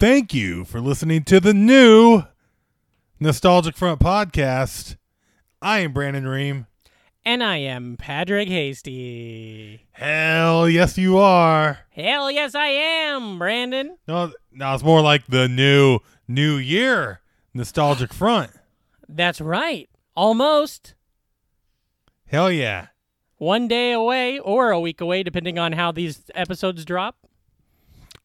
Thank you for listening to the new Nostalgic Front podcast. I am Brandon Ream. And I am Patrick Hastie. Hell yes, you are. Hell yes, I am, Brandon. No, now it's more like the new New Year Nostalgic Front. That's right. Almost. Hell yeah. One day away or a week away, depending on how these episodes drop.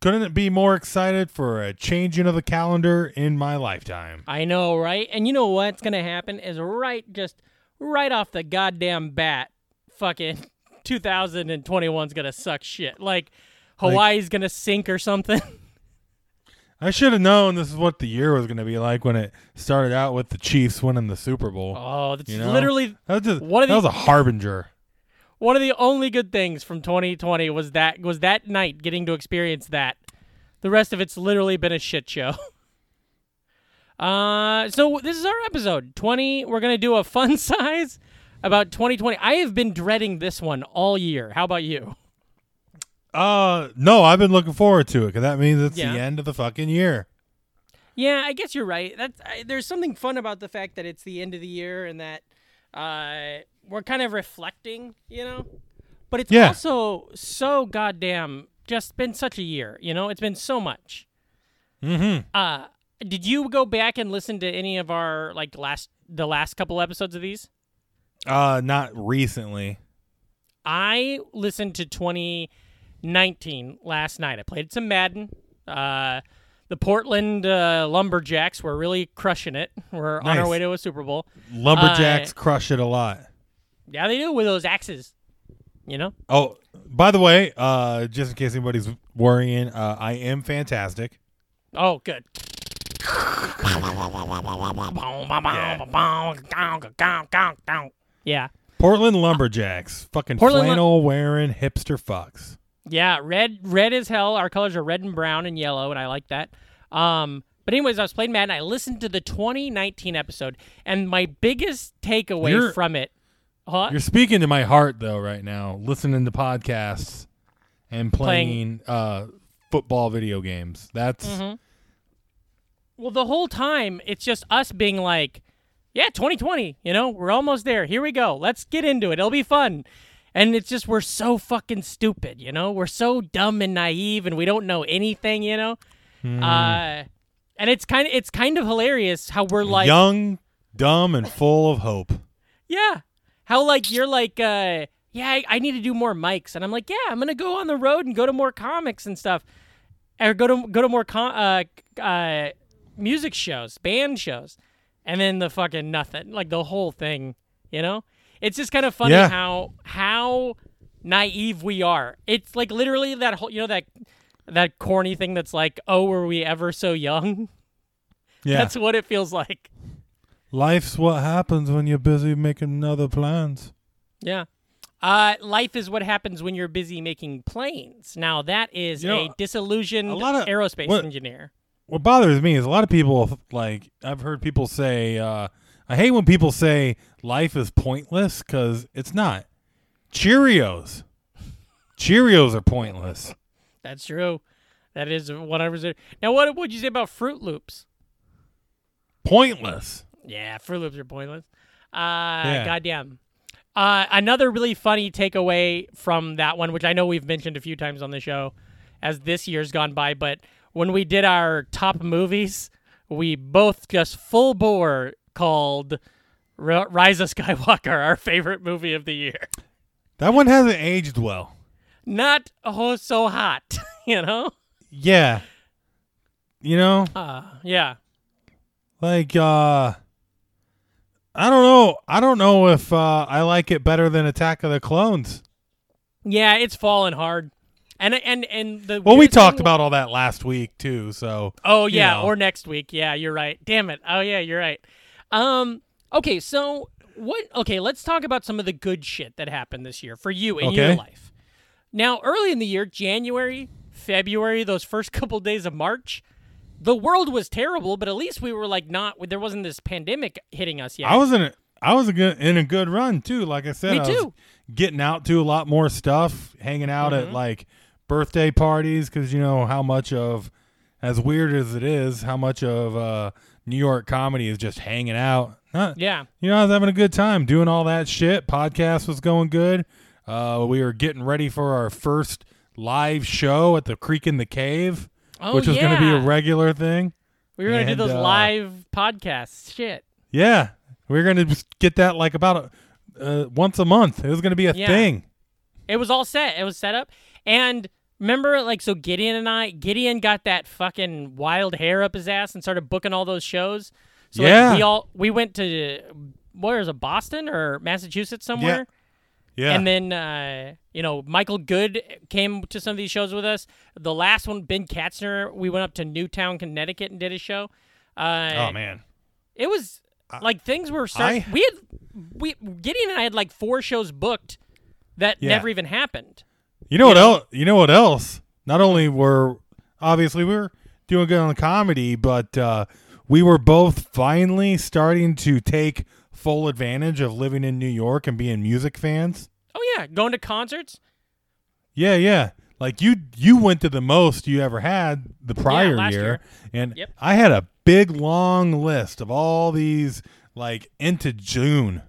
Couldn't it be more excited for a changing of the calendar in my lifetime? I know, right? And you know what's going to happen is right, just right off the goddamn bat, fucking 2021's going to suck shit. Like, Hawaii's going to sink or something. I should have known this is what the year was going to be like when it started out with the Chiefs winning the Super Bowl. Oh, that's You know? literally That was, just, that was a harbinger. One of the only good things from 2020 was that was that night getting to experience that. The rest of it's literally been a shit show. Uh, so this is our episode 20. We're gonna do a fun size about 2020. I have been dreading this one all year. How about you? Uh, no, I've been looking forward to it because that means it's Yeah. the end of the fucking year. Yeah, I guess you're right. That's I, there's something fun about the fact that it's the end of the year and that uh, we're kind of reflecting, you know. But it's Yeah. also so goddamn just been such a year, you know. It's been so much. Mm-hmm. Uh, did you go back and listen to any of our like last the last couple episodes of these? Uh, not recently. I listened to 2019 last night. I played some Madden. Uh, the Portland uh, Lumberjacks were really crushing it. We're on our way to a Super Bowl. Lumberjacks Uh, crush it a lot. Yeah, they do with those axes. You know? Oh, by the way, uh, just in case anybody's worrying, uh, I am fantastic. Oh, good. Yeah. Portland Lumberjacks, fucking Portland flannel wearing hipster fucks. Yeah, red red as hell. Our colors are red and brown and yellow, and I like that. Um, but anyways, I was playing Madden. I listened to the 2019 episode, and my biggest takeaway You're- from it, huh? You're speaking to my heart though right now, listening to podcasts and playing, uh, football video games. That's Mhm. Well, the whole time it's just us being like, "Yeah, 2020. You know, we're almost there. Here we go. Let's get into it. It'll be fun." And it's just we're so fucking stupid. You know, we're so dumb and naive, and we don't know anything. You know, Hmm. uh, and it's kind of it's kind of hilarious how we're like, young, dumb, and full of hope. yeah, how like you're like, uh, yeah, I, I need to do more mics, and I'm like, yeah, I'm gonna go on the road and go to more comics and stuff, or go to go to more uh, uh, music shows, band shows, and then the fucking nothing, like the whole thing, you know. It's just kind of funny Yeah. how how naive we are. It's like literally that whole, you know that that corny thing that's like, oh, were we ever so young? Yeah, That's what it feels like. Life's what happens when you're busy making other plans. Yeah. Uh, life is what happens when you're busy making planes. Now that is You know, a disillusioned a lot of- aerospace what- engineer. what bothers me is a lot of people like I've heard people say uh, I hate when people say life is pointless because it's not. Cheerios, Cheerios are pointless. That's true. That is 100%. Now, what would you say about Froot Loops? Pointless. Yeah, Froot Loops are pointless. Uh, Yeah. Goddamn. Uh, another really funny takeaway from that one, which I know we've mentioned a few times on the show as this year's gone by, but when we did our top movies, we both just full bore called R- Rise of Skywalker our favorite movie of the year. That one hasn't aged well. Not oh so hot, you know? Yeah. You know, Uh, yeah. like uh I don't know. I don't know if uh I like it better than Attack of the Clones. Yeah, it's fallen hard. And and and the Well, we talked about all that last week too. So Oh you yeah, know. or next week. Yeah, you're right. Damn it. Oh yeah, you're right. Um. Okay, so what? Okay, let's talk about some of the good shit that happened this year for you in your life. Now, early in the year, January, February, those first couple days of March, the world was terrible, but at least we were like not. There wasn't this pandemic hitting us yet. I was in a I was a good, in a good run too. Like I said, Me I was too. getting out to a lot more stuff, hanging out Mm-hmm. at like birthday parties because you know how much of as weird as it is, how much of uh, New York comedy is just hanging out. Not, yeah. you know, I was having a good time doing all that shit. Podcast was going good. Uh, we were getting ready for our first live show at the Creek and the Cave, Oh which was yeah. going to be a regular thing. we were gonna do those uh, live podcasts. Shit. Yeah, we are going to get that like about a, uh, once a month. It was going to be a Yeah. thing. It was all set. It was set up. And remember, like, so Gideon and I, Gideon got that fucking wild hair up his ass and started booking all those shows. So like, Yeah. we all we went to where is it, Boston or Massachusetts somewhere. Yeah, And then uh, you know Michael Good came to some of these shows with us. The last one, Ben Katzner, we went up to Newtown, Connecticut, and did a show. Uh, oh man, it was like things were starting. I- we had we Gideon and I had like four shows booked that Yeah. never even happened. you know what else? You know what else? Not only were obviously we were doing good on the comedy, but uh, we were both finally starting to take full advantage of living in New York and being music fans. Oh yeah, going to concerts. Yeah, yeah. Like you, you went to the most you ever had the prior last year, year. and Yep. I had a big long list of all these like into June.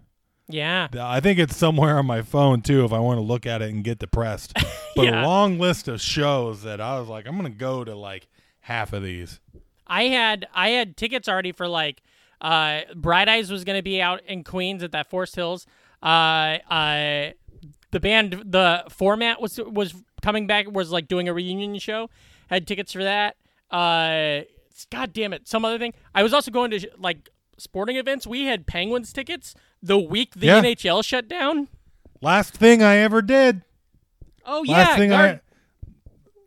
Yeah. I think it's somewhere on my phone too if I want to look at it and get depressed. But Yeah. a long list of shows that I was like, I'm gonna go to like half of these. I had I had tickets already for like uh Bright Eyes was gonna be out in Queens at that Forest Hills. Uh uh the band the format was was coming back was like doing a reunion show. Had tickets for that. Uh God damn it, some other thing. I was also going to like sporting events. We had Penguins tickets the week the Yeah. NHL shut down. Last thing I ever did. Oh Last yeah, thing Guard- I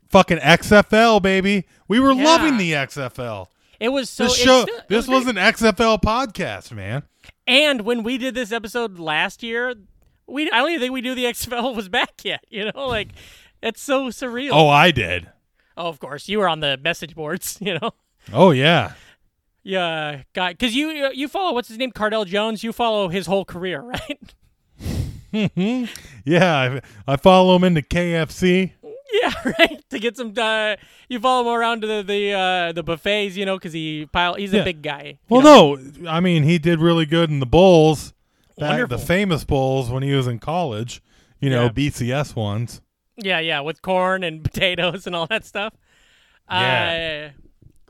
fucking XFL baby. We were Yeah. loving the XFL. It was so this show, still- this was was an XFL podcast, man. And when we did this episode last year, we I don't even think we knew the XFL was back yet. You know, like it's so surreal. Oh, I did. Oh, of course, you were on the message boards. You know, Oh yeah. yeah, guy, because you you follow what's his name, Cardale Jones. You follow his whole career, right? Yeah, I, I follow him into KFC. yeah, right. To get some, uh, you follow him around to the the uh, the buffets, you know, because he pile. He's Yeah. a big guy. you Well, know? no, I mean he did really good in the bowls, back, the Wonderful. famous bowls when he was in college. You know, Yeah. BCS ones. Yeah, yeah, with corn and potatoes and all that stuff. Yeah. Uh,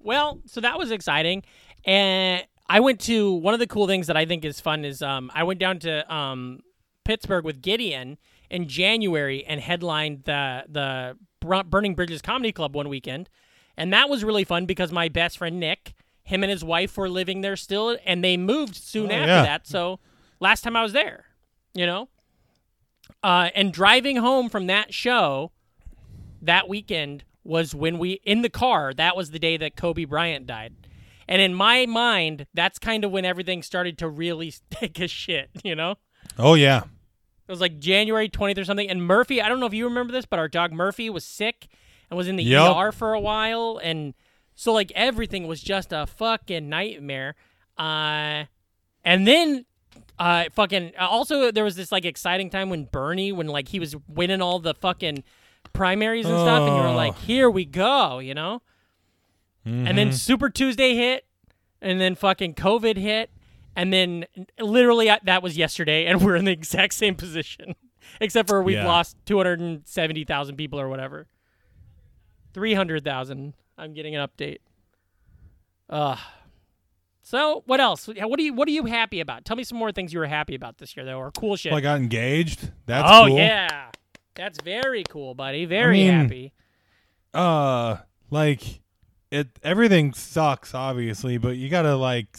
well, so that was exciting, and I went to one of the cool things that I think is fun is um I went down to um Pittsburgh with Gideon in January and headlined the the Burning Bridges Comedy Club one weekend, and that was really fun because my best friend Nick, him and his wife were living there still, and they moved soon Oh, after yeah. that. So last time I was there, you know. Uh, and driving home from that show that weekend was when we in the car that was the day that kobe bryant died and in my mind that's kind of when everything started to really take a shit you know Oh yeah. It was like january 20th or something. And murphy i don't know if you remember this but our dog murphy was sick and was in the Yup. er for a while. And so like everything was just a fucking nightmare. Uh and then uh fucking also there was this like exciting time when bernie when like he was winning all the fucking primaries and stuff. And you were Oh. like here we go you know? And Mm-hmm. then super tuesday hit. And then fucking covid hit and then literally that was yesterday and we're in the exact same position except for we've Yeah. lost 270000 people or whatever. 300000 i'm getting an update. Uh so what else? What are you what are you happy about? Tell me some more things you were happy about this year though or cool shit. Well, I got engaged. That's oh cool. yeah. That's very cool buddy. Very mean- happy. Uh, like it. Everything sucks, obviously, but you gotta like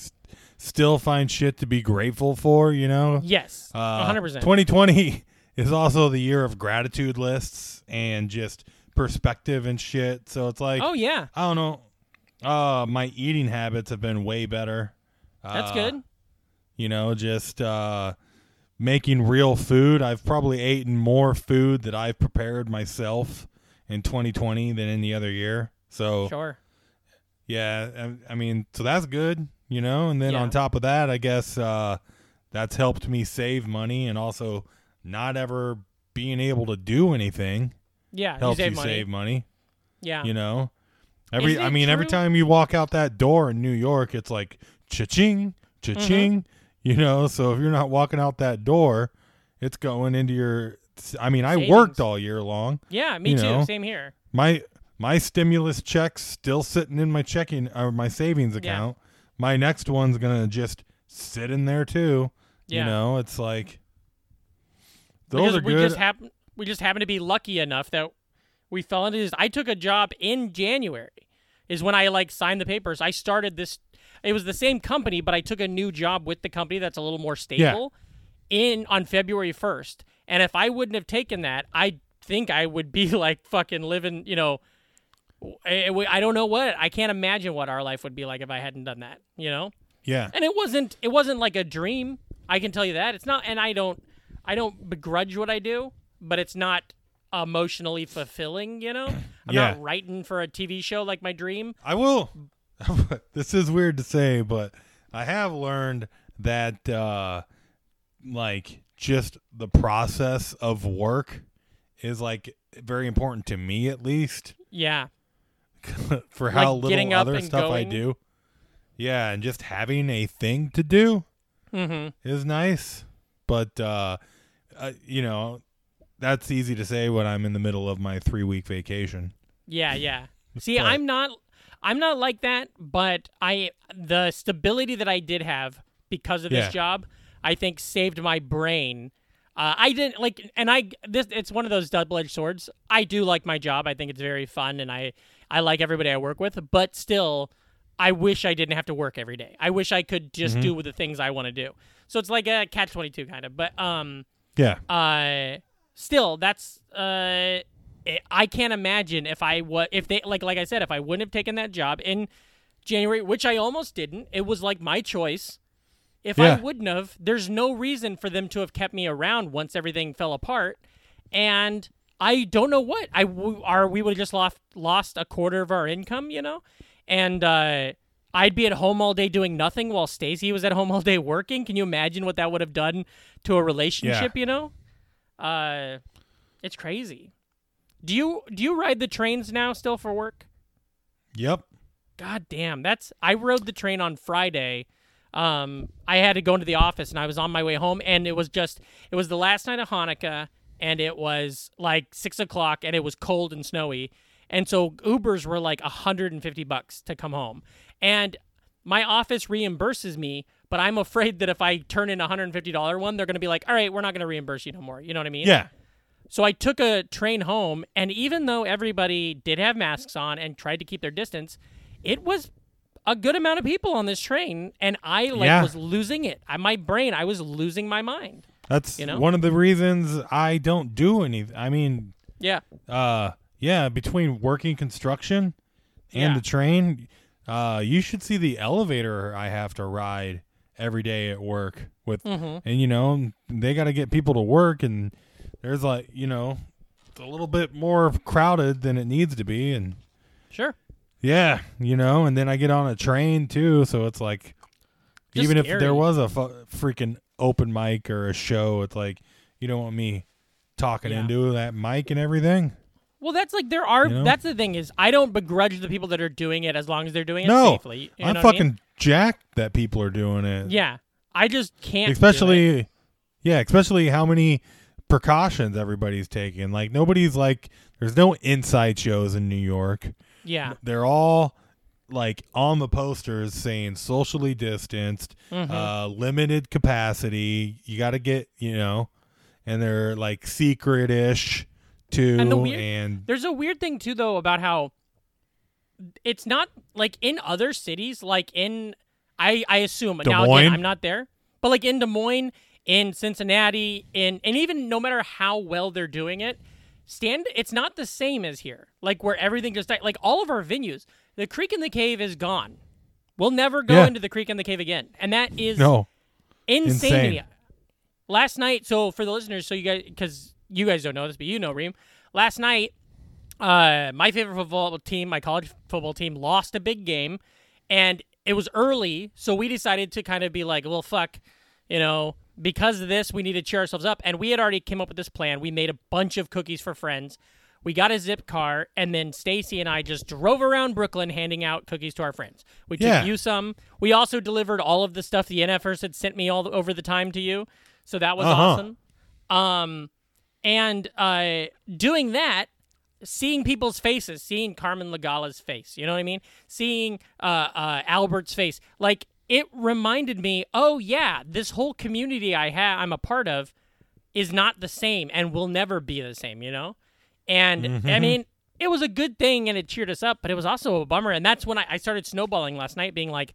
still find shit to be grateful for. You know. yes Uh, 100% 2020 is also the year of gratitude lists and just perspective and shit. So it's like, Oh yeah, I don't know. Uh, my eating habits have been way better. that's Uh, good. You know, just uh, making real food. I've probably eaten more food that I've prepared myself in 2020 than any other year. So Sure. yeah, I, I mean, so that's good, you know. And then Yeah. on top of that, I guess uh, that's helped me save money and also not ever being able to do anything Yeah, helps you you save money. save money. Yeah. You know, every I mean, every time you walk out that door in New York, it's like cha-ching, cha-ching. Mm-hmm. You know, so if you're not walking out that door, it's going into your. I mean, I worked all year long. yeah, me too. know. Same here. My my stimulus checks still sitting in my checking or my savings account. My next one's gonna just sit in there too. Yeah. You know, it's like those because are we good. just happen we just happen to be lucky enough that we fell into this. I took a job in January. Is when I like signed the papers. I started this. It was the same company, but I took a new job with the company that's a little more stable Yeah. in on February first. And if I wouldn't have taken that, I think I would be like fucking living. You know, I, I don't know what. I can't imagine what our life would be like if I hadn't done that. You know yeah. and it wasn't it wasn't like a dream i can tell you that it's not and i don't i don't begrudge what i do but it's not emotionally fulfilling you know i'm Yeah. not writing for a tv show like my dream I will. this is weird to say, but I have learned that, uh, like, just the process of work is like very important to me, at least, yeah for how Like little other stuff I do. Yeah, and just having a thing to do mm-hmm is nice, but uh, uh, you know, that's easy to say when I'm in the middle of my three week vacation. yeah yeah see But- i'm not i'm not like that but i the stability that i did have because of this Yeah. job i think saved my brain uh, I didn't like, and I this it's one of those double-edged swords. I do like my job. I think it's very fun, and I I like everybody I work with. But still, I wish I didn't have to work every day. I wish I could just Mm-hmm. do the things I want to do. So it's like a catch twenty two kind of. But um, Yeah, uh, still, that's uh, I can't imagine if I was if they like like I said if I wouldn't have taken that job in January, which I almost didn't. It was like my choice. If I wouldn't have, there's no reason for them to have kept me around once everything fell apart. And I don't know what I w- are. We would have just lost lost a quarter of our income, you know, and uh, I'd be at home all day doing nothing while Stacy was at home all day working. Can you imagine what that would have done to a relationship? You know, uh, it's crazy. Do you do you ride the trains now still for work? yep. God damn, that's I rode the train on Friday. Um, I had to go into the office and I was on my way home, and it was just it was the last night of Hanukkah, and it was like six o'clock, and it was cold and snowy, and so Ubers were like hundred and fifty bucks to come home, and my office reimburses me, but I'm afraid that if I turn in a hundred and fifty dollar one, they're gonna be like, all right, we're not gonna reimburse you no more. You know what I mean? Yeah. So I took a train home, and even though everybody did have masks on and tried to keep their distance, it was a good amount of people on this train, and I like Yeah. was losing it. I, my brain, I was losing my mind. That's You know? one of the reasons I don't do anything. I mean, Yeah, uh, yeah, between working construction and Yeah. the train, uh, you should see the elevator I have to ride every day at work with, Mm-hmm. and you know they got to get people to work, and there's like you know it's a little bit more crowded than it needs to be, and sure. yeah, you know, and then I get on a train too, so it's like Just even if there was a fu- freaking open mic or a show, it's like you don't want me talking Yeah. into that mic and everything. Well, that's like there are. You know? That's the thing is, I don't begrudge the people that are doing it as long as they're doing it No, safely. You I'm know what I fucking mean? jacked that people are doing it. Yeah, I just can't. do it. especially yeah, especially how many precautions everybody's taking. Like nobody's like there's no inside shows in New York. Yeah, They're all like on the posters saying socially distanced, Mm-hmm. uh limited capacity. You got to get, you know, and they're like secret-ish too And the weird- and There's a weird thing too, though, about how it's not like in other cities, like in I I assume Des now Moines? again I'm not there, but like in Des Moines, in Cincinnati, in and even no matter how well they're doing it, stand. It's not the same as here, like where everything just like all of our venues. The Creek and the Cave is gone. We'll never go Yeah. into the Creek and the Cave again, and that is No. insane, Insane. Last night, so for the listeners, so you guys, because you guys don't know this, but you know, Ream. Last night, uh, my favorite football team, my college football team, lost a big game, and it was early, so we decided to kind of be like, well, fuck, you know, because of this, we need to cheer ourselves up, and we had already came up with this plan. We made a bunch of cookies for friends. We got a zip car, and then Stacy and I just drove around Brooklyn handing out cookies to our friends. We took Yeah. you some. We also delivered all of the stuff the NFers had sent me all the, over the time to you, so that was Uh-huh. awesome. Um, and uh, doing that, seeing people's faces, seeing Carmen Lagala's face, you know what I mean? Seeing uh, uh, Albert's face, like it reminded me, oh yeah, this whole community I have, I'm a part of, is not the same and will never be the same, you know? And I mean, it was a good thing and it cheered us up, but it was also a bummer. And that's when I, I started snowballing last night, being like,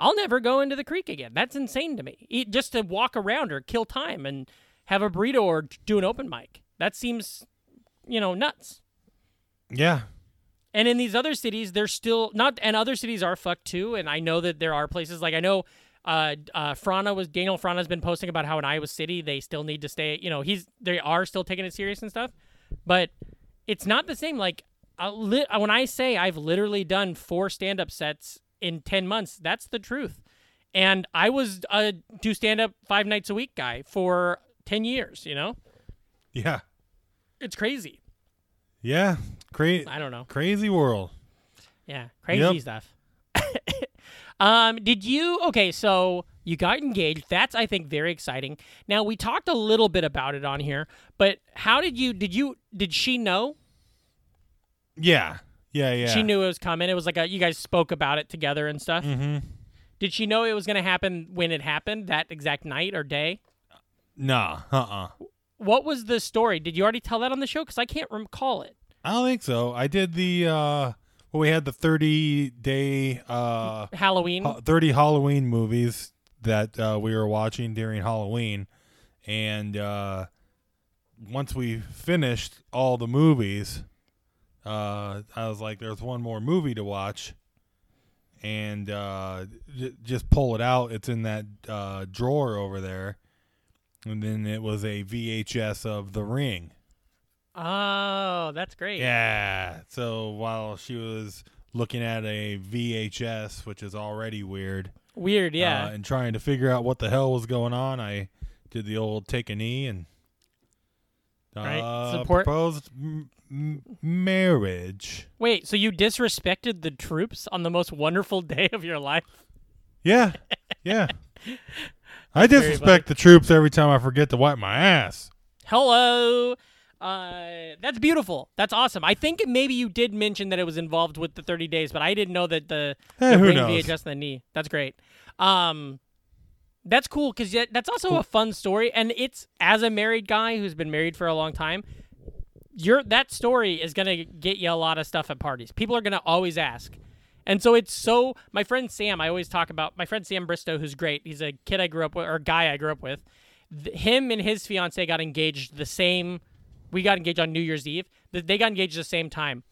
I'll never go into the creek again. That's insane to me. Just to walk around or kill time and have a burrito or do an open mic. That seems, you know, nuts. Yeah. And in these other cities, they're still not, and other cities are fucked too. And I know that there are places like I know uh, uh, Frana was Daniel Frana has been posting about how in Iowa City they still need to stay. You know, he's they are still taking it serious and stuff, but it's not the same. Like li- when I say I've literally done four stand up sets in ten months, that's the truth. And I was a do stand up five nights a week guy for ten years. You know, Yeah. it's crazy. Yeah. Crazy. I don't know. crazy world. Yeah, crazy Yep. stuff. um, did you? Okay, so you got engaged. That's I think very exciting. Now we talked a little bit about it on here, but how did you? Did you? Did she know? Yeah. Yeah. Yeah. She knew it was coming. It was like a, you guys spoke about it together and stuff. Mm-hmm. Did she know it was going to happen when it happened that exact night or day? Nah. Uh. uh What was the story? Did you already tell that on the show? Because I can't recall it. I don't think so. I did the. uh Well, we had the thirty day. uh Halloween. 30 Halloween movies that uh, we were watching during Halloween. And uh, once we finished all the movies, uh, I was like, there's one more movie to watch. And uh, j- just pull it out. It's in that uh, drawer over there. And then it was a VHS of The Ring. oh, that's great. Yeah. So while she was looking at a VHS, which is already weird, Weird. Yeah. uh, and trying to figure out what the hell was going on, I did the old take a knee and uh, Right, support- proposed m- m- marriage. Wait. So you disrespected the troops on the most wonderful day of your life? Yeah, yeah. I disrespect the troops every time I forget to wipe my ass. Hello. Uh, that's beautiful. That's awesome. I think maybe you did mention that it was involved with the 30 days, but I didn't know that the, Eh, the ring knows? VHS the knee. That's great. Um, that's cool because that's also a fun story, and it's as a married guy who's been married for a long time. Your that story is gonna get you a lot of stuff at parties. People are gonna always ask, and so it's so. My friend Sam, I always talk about my friend Sam Bristow, who's great. He's a kid I grew up with, or guy I grew up with. Th- him and his fiance got engaged the same. We got engaged on New Year's Eve. They got engaged the same time.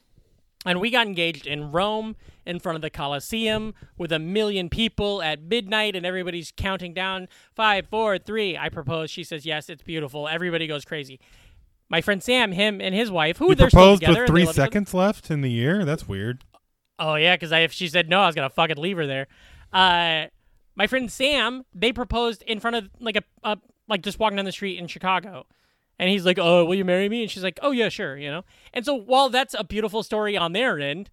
And we got engaged in Rome in front of the Colosseum with a million people at midnight, and everybody's counting down five, four, three. I propose. She says yes. It's beautiful. Everybody goes crazy. My friend Sam, him and his wife, who You they're still proposed together. with three love each other. seconds left in the year. That's weird. Oh yeah, because if she said no, I was gonna fucking leave her there. Uh, my friend Sam, they proposed in front of like a, a like just walking down the street in Chicago, and he's like, "Oh, will you marry me?" And she's like, "Oh yeah, sure," you know. And so while that's a beautiful story on their end,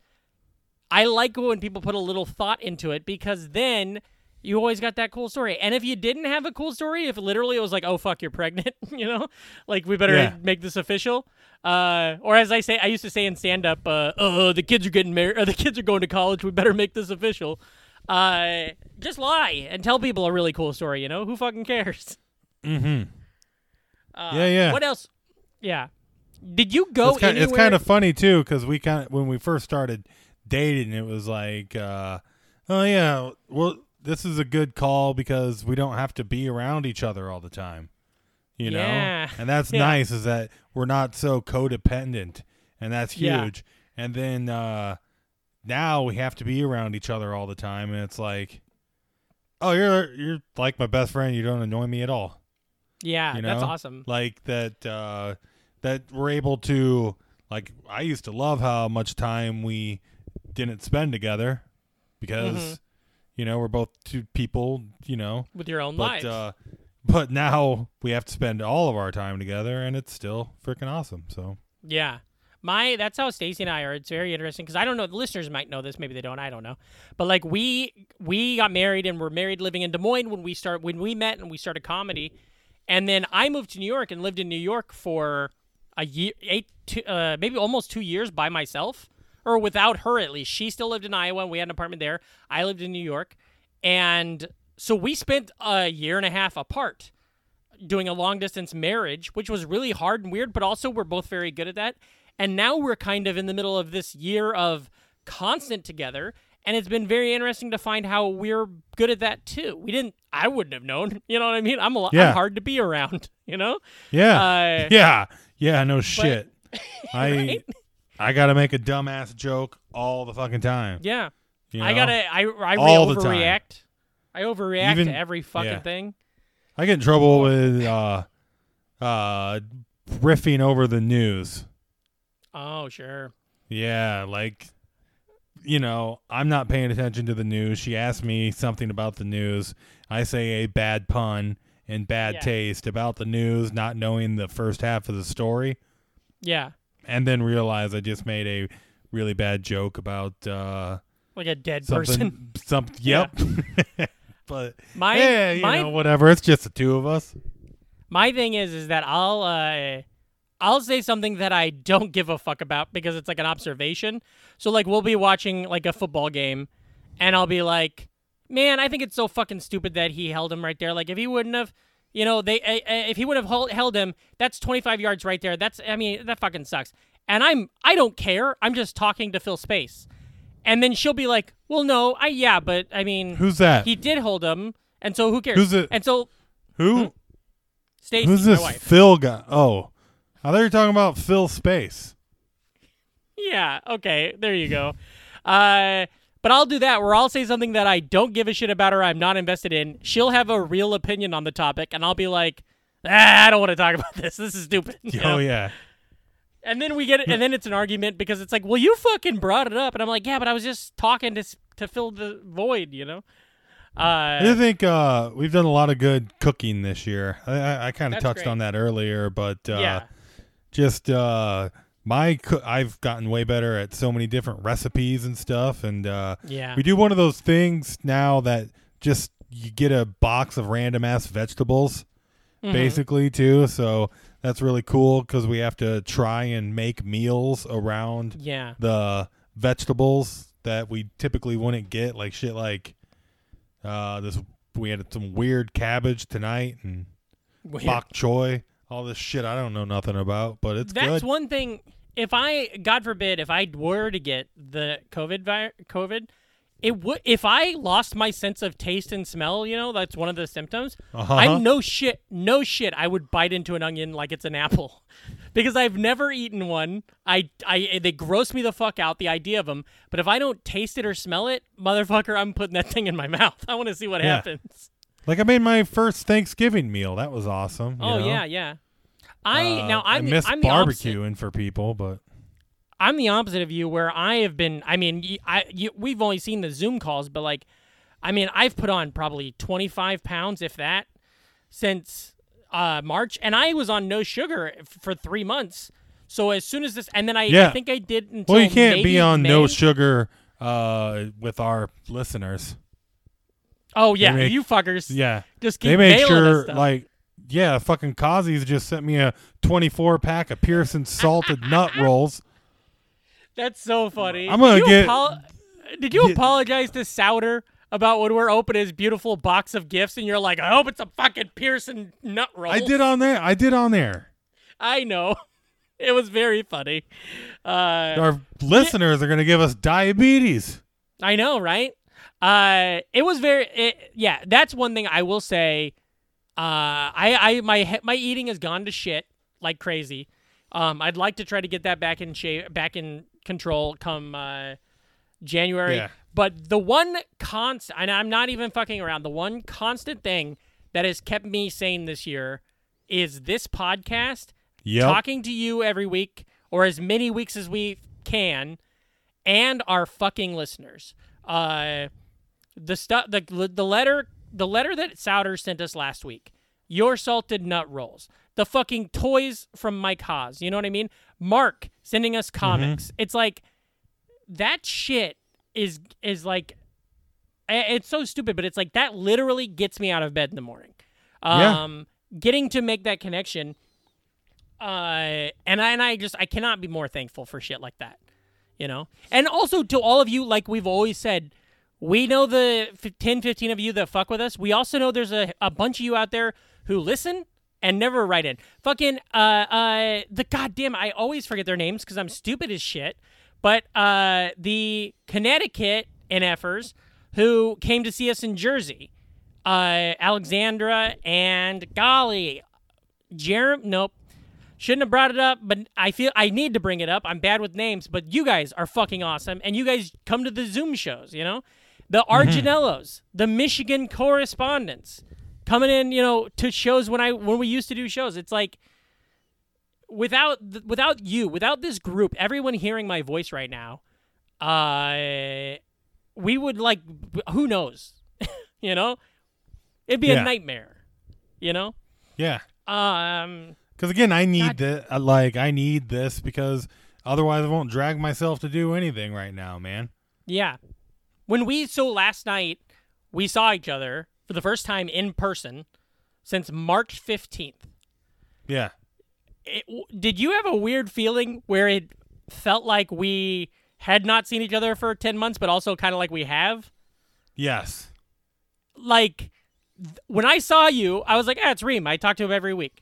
I like when people put a little thought into it because then you always got that cool story. And if you didn't have a cool story, if literally it was like, "Oh fuck, you're pregnant," you know, like we better Yeah. make this official. Uh, or as I say, I used to say in stand up, uh, "Oh, the kids are getting married, or the kids are going to college. We better make this official." Uh, just lie and tell people a really cool story. You know, who fucking cares? Mm-hmm. Uh, Yeah, yeah. What else? Yeah. Did you go it's kind, anywhere? it's kind of funny too because we kind of when we first started dating it was like uh oh yeah well this is a good call because we don't have to be around each other all the time You know, Yeah. and that's Yeah. nice. Is that we're not so codependent, and that's huge. Yeah. huge. And then uh now we have to be around each other all the time, and it's like, oh, you're you're like my best friend. You don't annoy me at all. Yeah, You that's awesome. like that uh that we're able to like I used to love how much time we didn't spend together because Mhm. you know we're both two people you know With your own but lives. uh but now we have to spend all of our time together and it's still freaking awesome so Yeah. My that's how Stacy and I are. It's very interesting because I don't know. The listeners might know this, maybe they don't. I don't know. But like we we got married and we're married living in Des Moines when we start when we met and we started comedy, and then I moved to New York and lived in New York for a year, eight, two, uh, maybe almost two years by myself or without her at least. She still lived in Iowa and we had an apartment there. I lived in New York, and so we spent a year and a half apart doing a long distance marriage, which was really hard and weird, but also we're both very good at that. And now we're kind of in the middle of this year of constant together. And it's been very interesting to find how we're good at that too. We didn't, I wouldn't have known. You know what I mean? I'm, a, lo- Yeah. I'm hard to be around, you know? yeah Uh, yeah yeah no shit I Right? I gotta make a dumbass joke all the fucking time Yeah. you I gotta, I, I All overreact. I overreact Even- to every fucking yeah. thing. I get in trouble with uh uh riffing over the news Oh, sure. Yeah, like you know, I'm not paying attention to the news. She asked me something about the news. I say a bad pun and bad Yeah. taste about the news, not knowing the first half of the story, Yeah. and then realize I just made a really bad joke about uh Like a dead person. something some yep. but My, yeah, you my know, whatever. It's just the two of us. My thing is, is that I'll, uh, I'll say something that I don't give a fuck about because it's like an observation. So like we'll be watching like a football game, and I'll be like, "Man, I think it's so fucking stupid that he held him right there. Like if he wouldn't have." You know, they uh, uh, if he would have held, held him, that's 25 yards right there. That's I mean, that fucking sucks. And I'm I don't care. I'm just talking to fill space. And then she'll be like, "Well, no, I yeah, but I mean, Who's that? he did hold him, and so who cares?" Who's it? And so Who? Stacy, Who's my this wife. Phil guy? Oh, I thought you were talking about fill Space. Yeah, okay, there you go. Uh, but I'll do that where I'll say something that I don't give a shit about or I'm not invested in. She'll have a real opinion on the topic, and I'll be like, ah, I don't want to talk about this. This is stupid. you know? Oh yeah. And then we get it, and then it's an argument because it's like, well, you fucking brought it up, and I'm like, yeah, but I was just talking to to fill the void, you know. I Uh, do think uh, we've done a lot of good cooking this year. I, I, I kind of touched great. on that earlier, but uh, yeah, just uh, my coo- I've gotten way better at so many different recipes and stuff, and uh, yeah, we do one of those things now that just you get a box of random ass vegetables, Mhm. basically too. So that's really cool because we have to try and make meals around yeah, the vegetables that we typically wouldn't get, like shit like uh this we had some weird cabbage tonight and Weird. bok choy, all this shit I don't know nothing about, but it's That's good. one thing. If I, God forbid, if I were to get the COVID, vi- COVID, it would. If I lost my sense of taste and smell, you know, that's one of the symptoms. Uh-huh. I'm no shit, no shit. I would bite into an onion like it's an apple, because I've never eaten one. I, I, they gross me the fuck out. The idea of them. But if I don't taste it or smell it, motherfucker, I'm putting that thing in my mouth. I want to see what Yeah. happens. Like I made my first Thanksgiving meal. That was awesome. Oh know? yeah, yeah. I Uh, now I'm I the- miss I'm barbecuing for people, but I'm the opposite of you, where I have been. I mean, I you, we've only seen the Zoom calls, but like, I mean, I've put on probably 25 pounds, if that, since uh, March, and I was on no sugar for three months. So as soon as this, and then I, I think I did until well, you can't be on no sugar uh with our listeners. Oh yeah, make- you fuckers. Yeah, just keep they made sure like yeah, fucking Kazi's just sent me a 24 pack of Pearson salted nut rolls. That's so funny. I'm gonna did get- apo- did you get- apologize to Souter about when we're opening his beautiful box of gifts, and you're like, I hope it's a fucking Pearson nut roll. I did on there. I did on there. I know. It was very funny. Uh, Our listeners are going to give us diabetes. I know, right? Uh, it was very, it, yeah. That's one thing I will say. Uh, I, I, my, my eating has gone to shit like crazy. Um, I'd like to try to get that back in shape, back in control come uh, January. Yeah. But the one constant, and I'm not even fucking around. The one constant thing that has kept me sane this year is this podcast Yep. talking to you every week or as many weeks as we can and our fucking listeners uh the stuff the the letter the letter that Souter sent us last week your salted nut rolls the fucking toys from Mike Haas you know what I mean? Mark sending us comics. It's like that shit is is like it's so stupid but it's like that literally gets me out of bed in the morning. Yeah. um getting to make that connection uh and I and I just I cannot be more thankful for shit like that you know? And also to all of you like we've always said we know the f- 10 15 of you that fuck with us we also know there's a, a bunch of you out there who listen and never write in fucking uh uh the goddamn i always forget their names because i'm stupid as shit but uh the connecticut nfers who came to see us in jersey uh alexandra and golly jerem nope Shouldn't have brought it up, but I feel I need to bring it up. I'm bad with names, but you guys are fucking awesome, and you guys come to the Zoom shows. You know, the Arginellos, the Michigan correspondents, coming in. You know, to shows when I when we used to do shows. It's like without th- without you, without this group, everyone hearing my voice right now, uh, we would like who knows, you know, it'd be Yeah. a nightmare. You know, Yeah. um. Because again, I need this. Like, I need this because otherwise, I won't drag myself to do anything right now, man. Yeah. When we so last night we saw each other for the first time in person since March 15th. Yeah. It, did you have a weird feeling where it felt like we had not seen each other for 10 months but also kind of like we have? Yes. Like th- when I saw you, I was like, "Ah, it's Ream. I talk to him every week."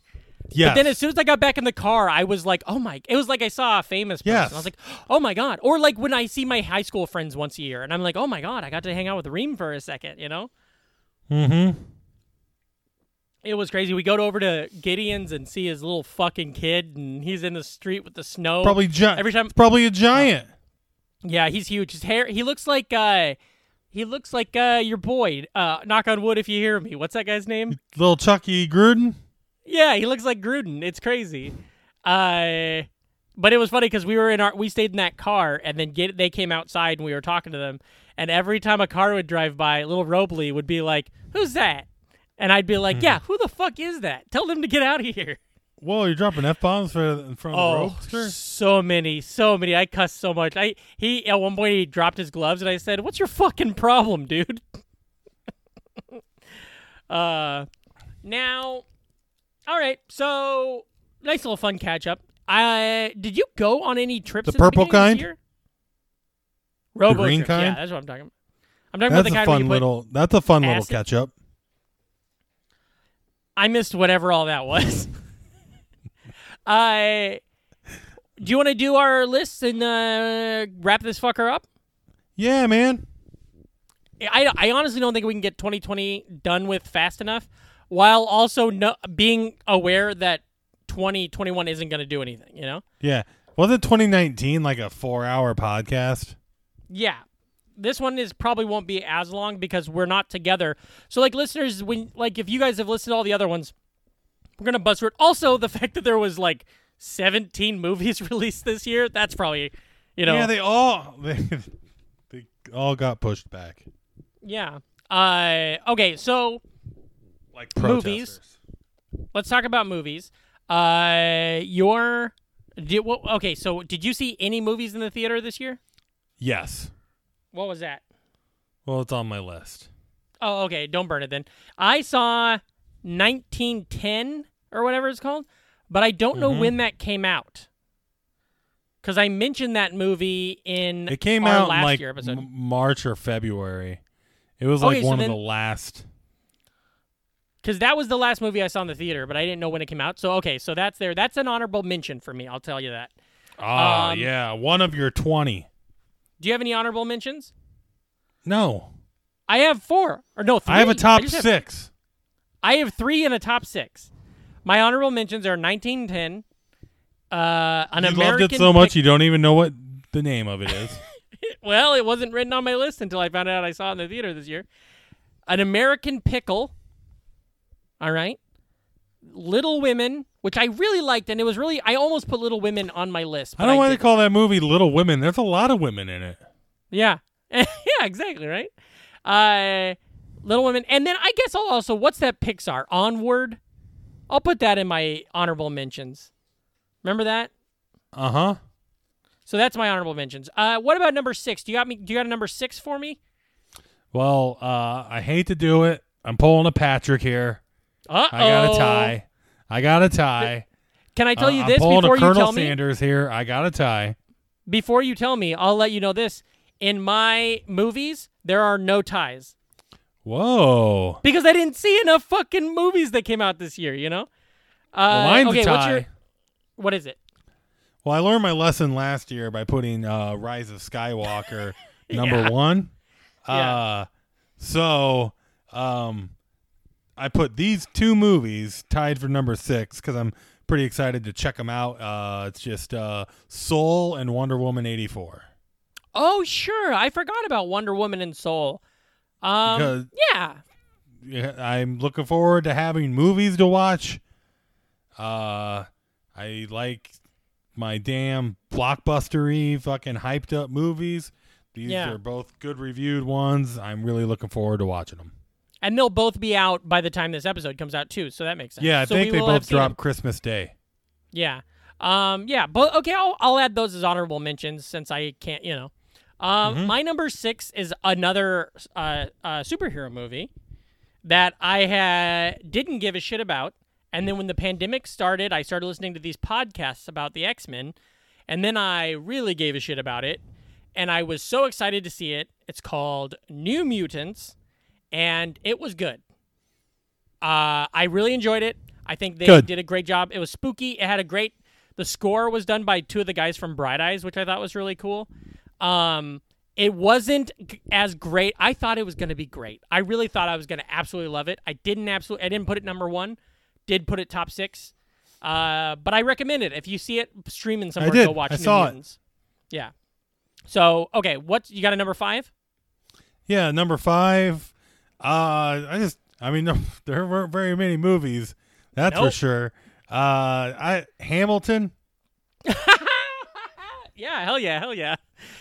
Yes. But then as soon as I got back in the car, I was like, "Oh my!" It was like I saw a famous person. Yes. I was like, "Oh my god!" Or like when I see my high school friends once a year, and I'm like, "Oh my god!" I got to hang out with Ream for a second. You know? mm-hmm. It was crazy. We go over to Gideon's and see his little fucking kid, and he's in the street with the snow. Probably gi- every time. Probably a giant. Yeah, he's huge. His hair. He looks like. uh He looks like uh your boy. Uh, knock on wood if you hear me. What's that guy's name? Little Chucky Gruden. Yeah, he looks like Gruden. It's crazy. Uh, but it was funny because we were in our we stayed in that car, and then get they came outside and we were talking to them. And every time a car would drive by, little Robley would be like, "Who's that?" And I'd be like, "Yeah, who the fuck is that? Tell them to get out of here." Whoa, you're dropping f bombs for in front of the Oh, roadster. so many, so many. I cussed so much. I he at one point he dropped his gloves, and I said, "What's your fucking problem, dude?" uh, now, all right. So nice little fun catch up. I did you go on any trips? The purple of this kind? year? Robo green Yeah, kind? that's what I'm talking about. I'm talking That's about the a kind you fun little. That's a fun little catch up. I missed whatever all that was. I. Do you want to do our lists and uh, wrap this fucker up? Yeah, man. I, I honestly don't think we can get 2020 done with fast enough, while also no, being aware that 2021 isn't going to do anything. You know? Yeah. Wasn't 2019 like a four-hour podcast? Yeah. This one is probably won't be as long because we're not together. So, like, listeners, when like if you guys have listened to all the other ones, we're gonna buzz through it. Also, the fact that there was like 17 movies released this year, that's probably, you know, Yeah, they all they, they all got pushed back. yeah. Uh, okay, so Like Movies. let's talk about movies. Uh, your did what? Okay, so did you see any movies in the theater this year? Yes. What was that? Well, it's on my list. Oh, okay. Don't burn it then. I saw 1910 or whatever it's called, but I don't know Mhm. when that came out. Because I mentioned that movie in It came out in last like year episode. M- March or February. It was Okay, like so one then- of the last. Because that was the last movie I saw in the theater, but I didn't know when it came out. So okay, so that's there. That's an honorable mention for me. I'll tell you that. Ah, Um, yeah, one of your 20. Do you have any honorable mentions? No, I have four or no three. I have a top have- six. I have three in a top six. My honorable mentions are 1910. Uh, an you American loved it so much Pic- you don't even know what the name of it is. well, it wasn't written on my list until I found out I saw it in the theater this year. An American Pickle. All right. Little Women, which I really liked, and it was really I almost put Little Women on my list. I don't they didn't. call that movie Little Women. There's a lot of women in it. Yeah. yeah, exactly, right? Uh Little Women. And then I guess I'll also what's that Pixar? Onward? I'll put that in my honorable mentions. Remember that? Uh huh. So that's my honorable mentions. Uh what about number 6? Do you got me do you got a number 6 for me? Well, uh, I hate to do it. I'm pulling a Patrick here. Uh-oh. I got a tie. I got a tie. Can I tell Uh, you this before you Colonel tell me? Sanders here. I got a tie. Before you tell me, I'll let you know this. In my movies, there are no ties. Whoa. Because I didn't see enough fucking movies that came out this year, you know? Uh, Well, mine's okay, a tie. what's your what is it? Well, I learned my lesson last year by putting uh, Rise of Skywalker number Yeah. one. Yeah. Uh, so um, I put these two movies tied for number six because I'm pretty excited to check them out. Uh, it's just uh, Soul and Wonder Woman 84. Oh, sure. I forgot about Wonder Woman and Soul. Um, Because- yeah. Yeah, I'm looking forward to having movies to watch. Uh, I like my damn blockbustery fucking hyped up movies. These Yeah. are both good reviewed ones. I'm really looking forward to watching them. And they'll both be out by the time this episode comes out too, so that makes sense. Yeah, I So think we they both drop Christmas Day. Yeah. Um. Yeah. But okay, I'll I'll add those as honorable mentions since I can't. You know. Um. Mm-hmm. My number six is another uh, uh superhero movie that I had didn't give a shit about, and then when the pandemic started, I started listening to these podcasts about the X Men, and then I really gave a shit about it, and I was so excited to see it. It's called New Mutants, and it was good. Uh, I really enjoyed it. I think they Good. did a great job. It was spooky. It had a great. The score was done by two of the guys from Bright Eyes, which I thought was really cool. Um, it wasn't as great. I thought it was going to be great. I really thought I was going to absolutely love it. I didn't absolutely. I didn't put it number one. Did put it top six. Uh, but I recommend it if you see it streaming somewhere. did. Go watch I New saw it. Yeah. So okay, what you got a number five? Yeah, number five. Uh, I just, I mean, there weren't very many movies. That's for sure. Uh, I Hamilton. Yeah, hell yeah, hell yeah.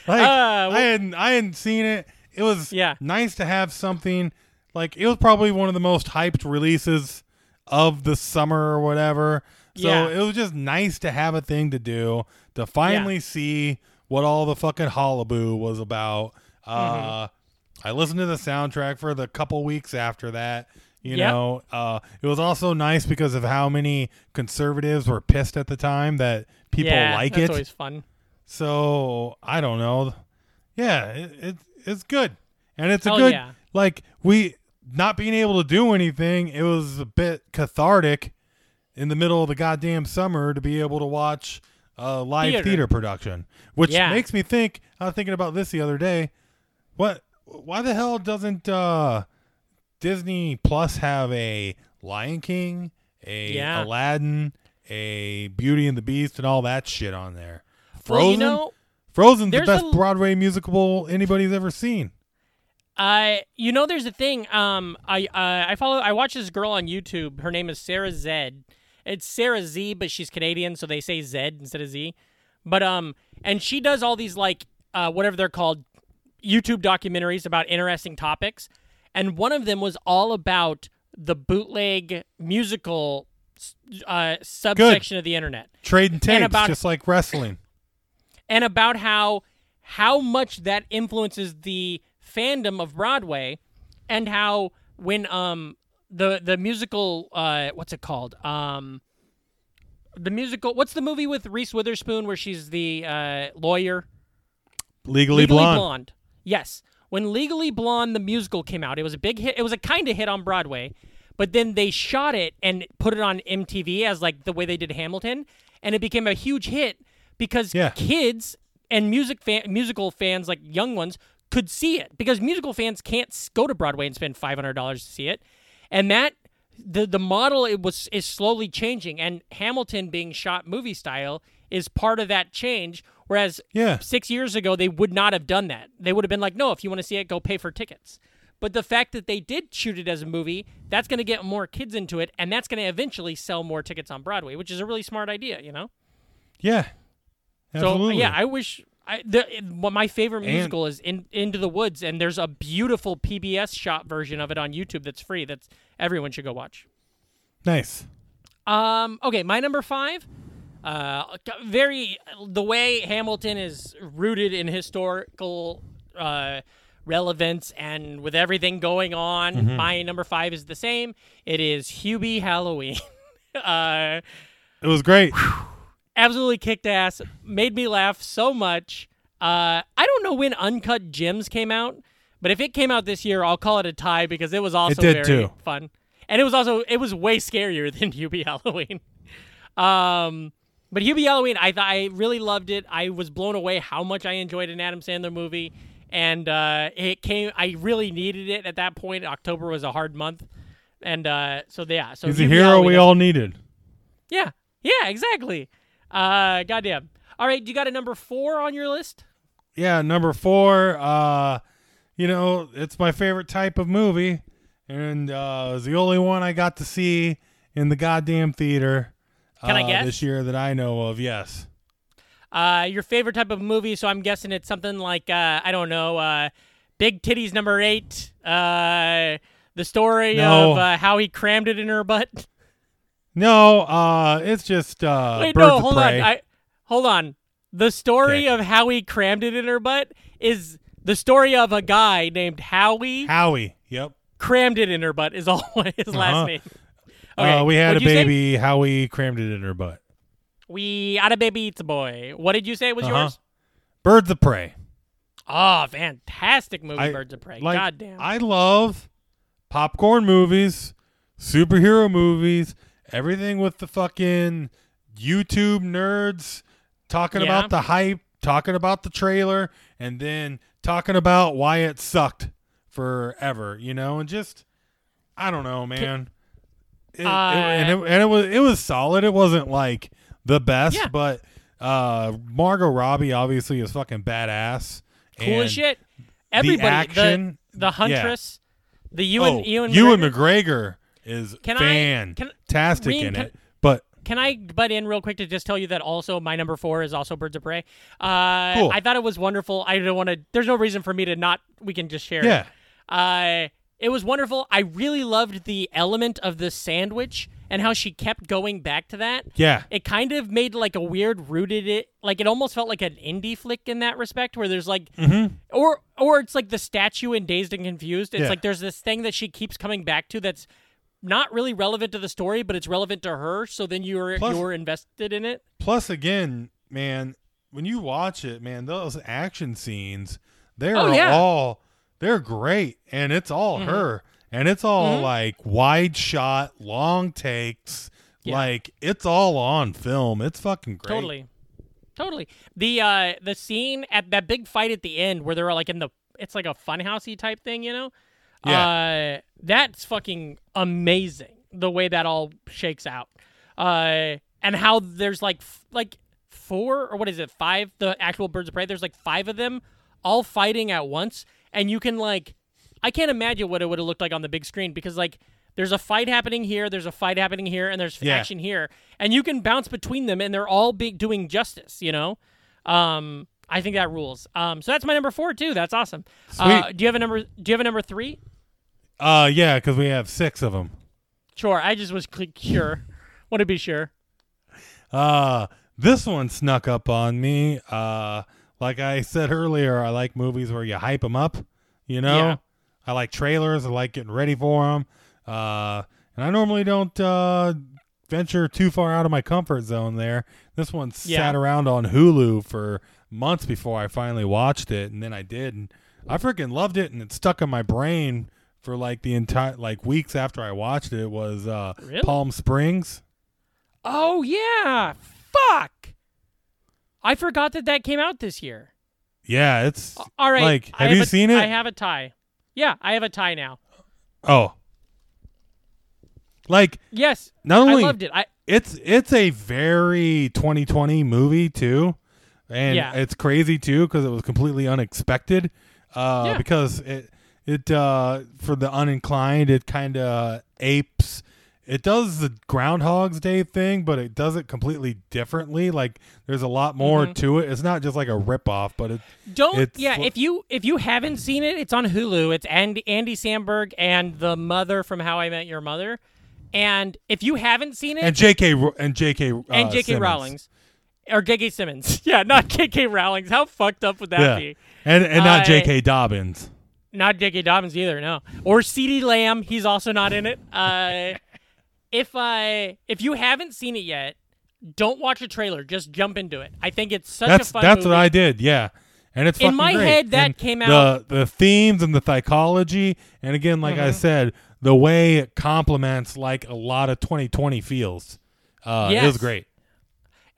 Like Uh, I hadn't I hadn't seen it. It was Yeah. nice to have something like it was probably one of the most hyped releases of the summer or whatever. So Yeah. it was just nice to have a thing to do to finally see what all the fucking hullabaloo was about. Mm-hmm. I listened to the soundtrack for the couple weeks after that. You Yep. know, uh, it was also nice because of how many conservatives were pissed at the time that people yeah, like that's it. always fun. So I don't know. Yeah, it, it it's good, and it's a Hell good yeah. like we not being able to do anything. It was a bit cathartic in the middle of the goddamn summer to be able to watch a live Theater. theater, production, which Yeah. makes me think. I was thinking about this the other day. What? Why the hell doesn't uh, Disney Plus have a Lion King, a Yeah. Aladdin, a Beauty and the Beast, and all that shit on there? Well, Frozen. you know, Frozen's the best a- Broadway musical anybody's ever seen. I you know there's a thing. Um, I uh, I follow. I watch this girl on YouTube. Her name is Sarah Zed. It's Sarah Z, but she's Canadian, so they say Z instead of Z. But um, and she does all these like uh, whatever they're called, YouTube documentaries about interesting topics. And one of them was all about the bootleg musical uh, subsection of the internet. Trading tapes, about- just like wrestling. and about how how much that influences the fandom of Broadway, and how when um the the musical uh what's it called um the musical what's the movie with Reese Witherspoon where she's the uh lawyer Legally, Legally Blonde. Yes. When Legally Blonde the musical came out, it was a big hit. It was a kind of hit on Broadway, but then they shot it and put it on MTV as like the way they did Hamilton, and it became a huge hit because Yeah. kids and music fan, musical fans like young ones could see it because musical fans can't go to Broadway and spend $500 to see it. And that the the model it was is slowly changing, and Hamilton being shot movie style is part of that change. Whereas Yeah. six years ago they would not have done that. They would have been like, no, if you want to see it, go pay for tickets. But the fact that they did shoot it as a movie, that's going to get more kids into it, and that's going to eventually sell more tickets on Broadway, which is a really smart idea, you know. Yeah. Absolutely. So yeah, I wish I the my favorite And- musical is in Into the Woods, and there's a beautiful PBS shot version of it on YouTube that's free. That's everyone should go watch. nice. Um, okay, my number five. Uh, very the way Hamilton is rooted in historical uh, relevance and with everything going on. Mm-hmm. My number five is the same. It is Hubie Halloween. uh, It was great. absolutely kicked ass. Made me laugh so much. Uh, I don't know when Uncut Gems came out, but if it came out this year, I'll call it a tie because it was also did very too. fun, and it was also it was way scarier than Hubie Halloween. Um, but Hubie Halloween, I thought I really loved it. I was blown away how much I enjoyed an Adam Sandler movie, and uh, it came. I really needed it at that point. October was a hard month, and uh, so yeah. So He's a hero Halloween, we all needed. yeah, yeah, exactly. Uh, goddamn. All right, you got a number four on your list? Yeah, number four. Uh, you know, it's my favorite type of movie, and uh, it was the only one I got to see in the goddamn theater. Can I uh, guess? this year that I know of? Yes. Uh, your favorite type of movie? So I'm guessing it's something like uh, I don't know, uh, Big Titties number eight. Uh, the story No. of uh, how he crammed it in her butt. No, uh, it's just uh, Wait, no, hold Prey. on. I hold on. The story Okay. of how he crammed it in her butt is the story of a guy named Howie Howie. Yep. crammed it in her butt. Is all his Uh-huh. last name. Okay, Uh, we had a you say? baby. Howie crammed it in her butt. We had a baby. It's a boy. What did you say was Uh-huh. yours? Birds of Prey. Oh, fantastic movie, I- Birds of Prey. Like, God damn. I love popcorn movies, superhero movies, everything with the fucking YouTube nerds talking Yeah. about the hype, talking about the trailer, and then talking about why it sucked forever, you know, and just I don't know, man. It- it- and, it, and it was it was solid. It wasn't like the best, Yeah. but uh Margot Robbie obviously is fucking badass. cool and as shit. Everybody, the action, the, the Huntress, the Ewan, oh, Ewan, Ewan McGregor. McGregor is Can I- can- fantastic in can- it. But Can I butt in real quick to just tell you that also my number four is also Birds of Prey. Uh, Cool. I thought it was wonderful. I don't want to. There's no reason for me to not. We can just share. yeah, It. Uh, it was wonderful. I really loved the element of the sandwich and how she kept going back to that. yeah, It kind of made like a weird rooted it like it almost felt like an indie flick in that respect where there's like mm-hmm. or or it's like the statue in Dazed and Confused. It's. Yeah. like there's this thing that she keeps coming back to that's not really relevant to the story, but it's relevant to her. So then you're Plus- you're invested in it. Plus, again, man, when you watch it, man, those action scenes, they're Oh, yeah. All they're great, and it's all her, and it's all like wide shot, long takes, Yeah. like it's all on film. It's fucking great. Totally, totally. The uh the scene at that big fight at the end where they're like in the it's like a funhousey type thing, you know. Uh, that's fucking amazing. The way that all shakes out, uh, and how there's like f- like four or what is it five the actual birds of prey. There's like five of them all fighting at once, and you can like I can't imagine what it would have looked like on the big screen because like there's a fight happening here, there's a fight happening here, and there's Yeah. action here, and you can bounce between them, and they're all be doing justice. You know, um, I think that rules. Um, so that's my number four too. That's awesome. Uh, do you have a number? Do you have a number three? Uh, yeah, because we have six of them. Sure. I just was sure. Want to be sure. Uh, this one snuck up on me. Uh, like I said earlier, I like movies where you hype them up. You know, Yeah. I like trailers. I like getting ready for them. Uh, and I normally don't uh, venture too far out of my comfort zone. There, this one Yeah. sat around on Hulu for months before I finally watched it, and then I did, and I freaking loved it, and it stuck in my brain for like the entire like weeks after I watched it. It was uh, Really? Palm Springs. Oh yeah. Fuck. I forgot that that came out this year. Yeah, it's All right. Like, I have you a- seen it? I have a tie. Yeah, I have a tie now. oh. Like Yes, not only I loved it. I it's it's a very 2020 movie too, and Yeah. it's crazy too because it was completely unexpected. Uh, Yeah. because it it uh for the uninclined it kind of apes. It does the Groundhog's Day thing, but it does it completely differently. Like there's a lot more Mhm. to it. It's not just like a rip off, but it don't. It's yeah, if you if you haven't seen it, it's on Hulu. It's Andy Andy Samberg and the mother from How I Met Your Mother. And if you haven't seen it, and J.K. And J.K. Uh, and J.K. Simmons. Rowling's or J.K. Simmons, yeah, not J.K. Rowling's. How fucked up would that yeah, be? and and not I- J.K. Dobbins. Not J.K. Dobbins either, no. Or CeeDee Lamb, he's also not in it. Uh, if I if you haven't seen it yet, don't watch a trailer. Just jump into it. I think it's such That's a fun that's movie. what I did. Yeah, and it's In my great. head, that And came out- The the themes and the psychology, and again, like I Mhm. said, the way it complements like a lot of 2020 feels. Uh, It was great.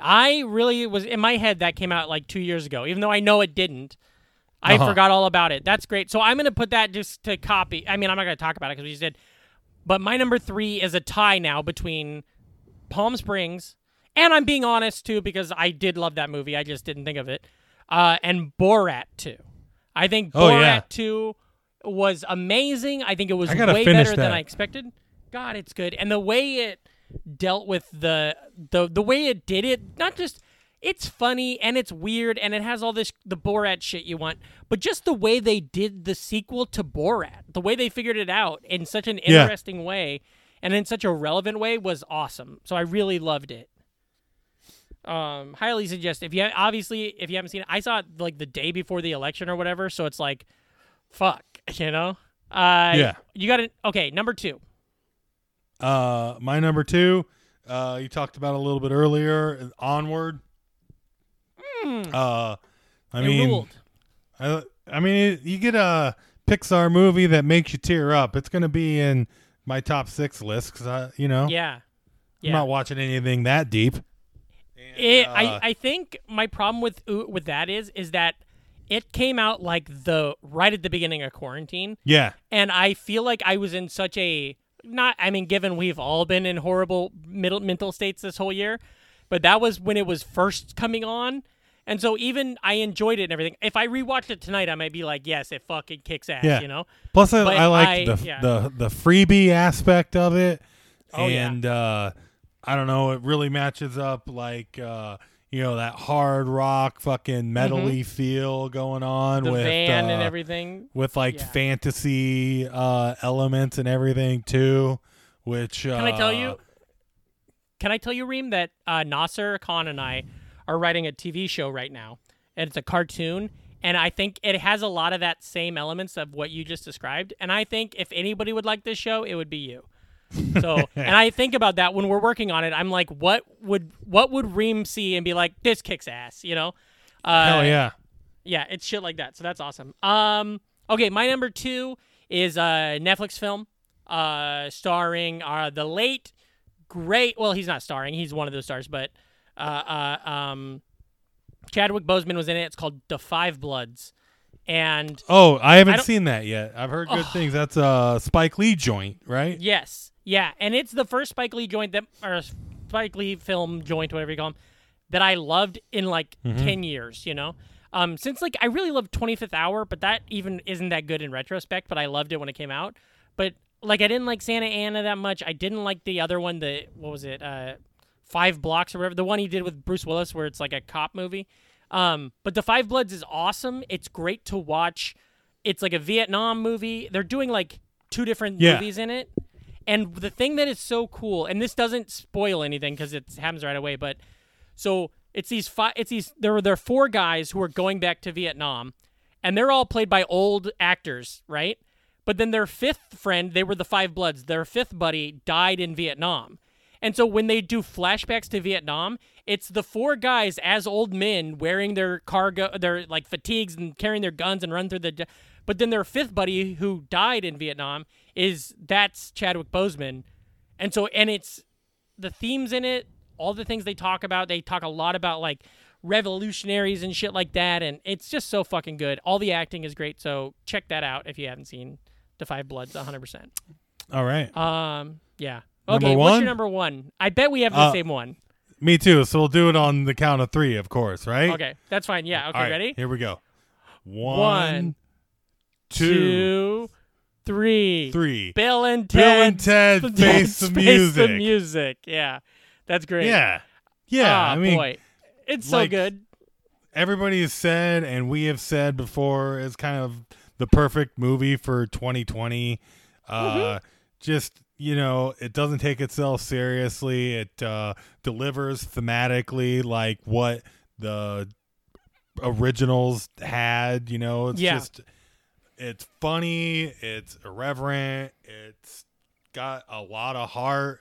I really was in my head that came out like two years ago, even though I know it didn't. I Uh-huh. forgot all about it. That's great. So I'm gonna put that just to copy. I mean, I'm not gonna talk about it because we just did. But my number three is a tie now between Palm Springs, and I'm being honest too because I did love that movie. I just didn't think of it. Uh, and Borat two. I think Oh, Borat yeah. two was amazing. I think it was way better than. I expected. God, it's good, and the way it dealt with the the the way it did it, not just it's funny and it's weird and it has all this the Borat shit you want, but just the way they did the sequel to Borat, the way they figured it out in such an Yeah. interesting way and in such a relevant way was awesome. So I really loved it. Um, highly suggest if you ha- obviously if you haven't seen it, I saw it like the day before the election or whatever, so it's like, fuck, you know. Uh, Yeah. You got it. Okay, number two. Uh, my number two, uh, you talked about a little bit earlier. Onward. Uh, I Hmm. It mean, ruled. I, I mean, it, you get a Pixar movie that makes you tear up. It's gonna be in my top six list because I, you know, Yeah. I'm not watching anything that deep. It, uh, I, I think my problem with with that is is that it came out like the right at the beginning of quarantine, Yeah, and I feel like I was in such a not. I mean, given we've all been in horrible middle mental states this whole year, but that was when it was first coming on, and so even I enjoyed it and everything. If I rewatched it tonight, I might be like, yes, it fucking kicks ass. Yeah. You know. Plus, I, I like the, yeah. the the freebie aspect of it, Oh, yeah. and uh, I don't know. It really matches up like uh, you know that hard rock, fucking metally feel going on Mm-hmm. The with van and uh, everything. with like Yeah. fantasy uh, elements and everything too. Which uh, Can I tell you? Can I tell you, Ream, that uh, Nasser Khan and I are writing a TV show right now, and it's a cartoon, and I think it has a lot of that same elements of what you just described. And I think if anybody would like this show, it would be you. So, and I think about that when we're working on it. I'm like, what would what would Ream see and be like, this kicks ass, you know? Uh, Hell yeah! yeah, it's shit like that. So that's awesome. Um, okay, my number two is a Netflix film, uh, starring uh the late great. Well, he's not starring; he's one of those stars, but uh, uh um, Chadwick Boseman was in it. It's called The Five Bloods, and Oh, I haven't I seen that yet. I've heard good things. That's a Spike Lee joint, right? yes, yeah, and it's the first Spike Lee joint that or Spike Lee film joint, whatever you call them, that I loved in like ten years. You know. Um, since like I really loved 25th Hour, but that even isn't that good in retrospect. But I loved it when it came out. But like I didn't like Santa Ana that much. I didn't like the other one. The what was it? Uh, Five Blocks or whatever. The one he did with Bruce Willis, where it's like a cop movie. Um, but the Five Bloods is awesome. It's great to watch. It's like a Vietnam movie. They're doing like two different Yeah. movies in it. And the thing that is so cool, and this doesn't spoil anything because it happens right away, but so it's these five. It's these. There were there are four guys who are going back to Vietnam, and they're all played by old actors, right? But then their fifth friend, they were the Five Bloods. Their fifth buddy died in Vietnam, and so when they do flashbacks to Vietnam, it's the four guys as old men wearing their cargo, their like fatigues and carrying their guns and run through the. But then their fifth buddy who died in Vietnam is that's Chadwick Boseman, and so and it's the themes in it, all the things they talk about. They talk a lot about like revolutionaries and shit like that, and it's just so fucking good. All the acting is great, so check that out if you haven't seen The Five Bloods 100%. All right. Um, yeah. Okay, Number what's one? your number one? I bet we have the Uh, same one. Me too. So we'll do it on the count of three, of course, right? Okay, that's fine. Yeah. Okay, All right, ready? Here we go. One, One, two, Two, three. three. Bill and Ted. Bill and Ted face the Face music. the music. Yeah, that's great. Yeah. Yeah. Ah, I mean, boy, it's so like, good. everybody has said, and we have said before, it's kind of the perfect movie for 2020. Uh, Mm-hmm. Just you know, it doesn't take itself seriously. It uh, delivers thematically like what the originals had. You know, it's Yeah. just it's funny. It's irreverent. It's got a lot of heart.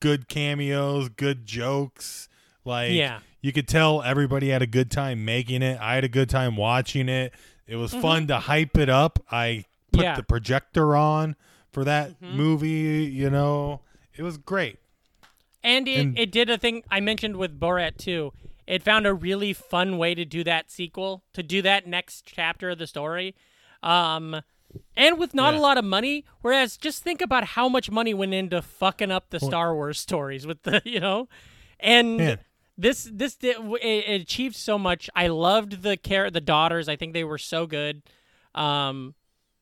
Good cameos. Good jokes. Like Yeah. you could tell everybody had a good time making it. I had a good time watching it. It was fun to hype it up. I put Mm-hmm. Yeah. the projector on for that Mhm. movie, you know. It was great. And it, And- it did a thing I mentioned with Borat too. It found a really fun way to do that sequel, to do that next chapter of the story. Um, and with not a lot of money. Whereas, just think about how much money went into fucking up the Star Wars stories with the, you know, and Man. this this did, it, it achieved so much. I loved the care the daughters. I think they were so good. Um,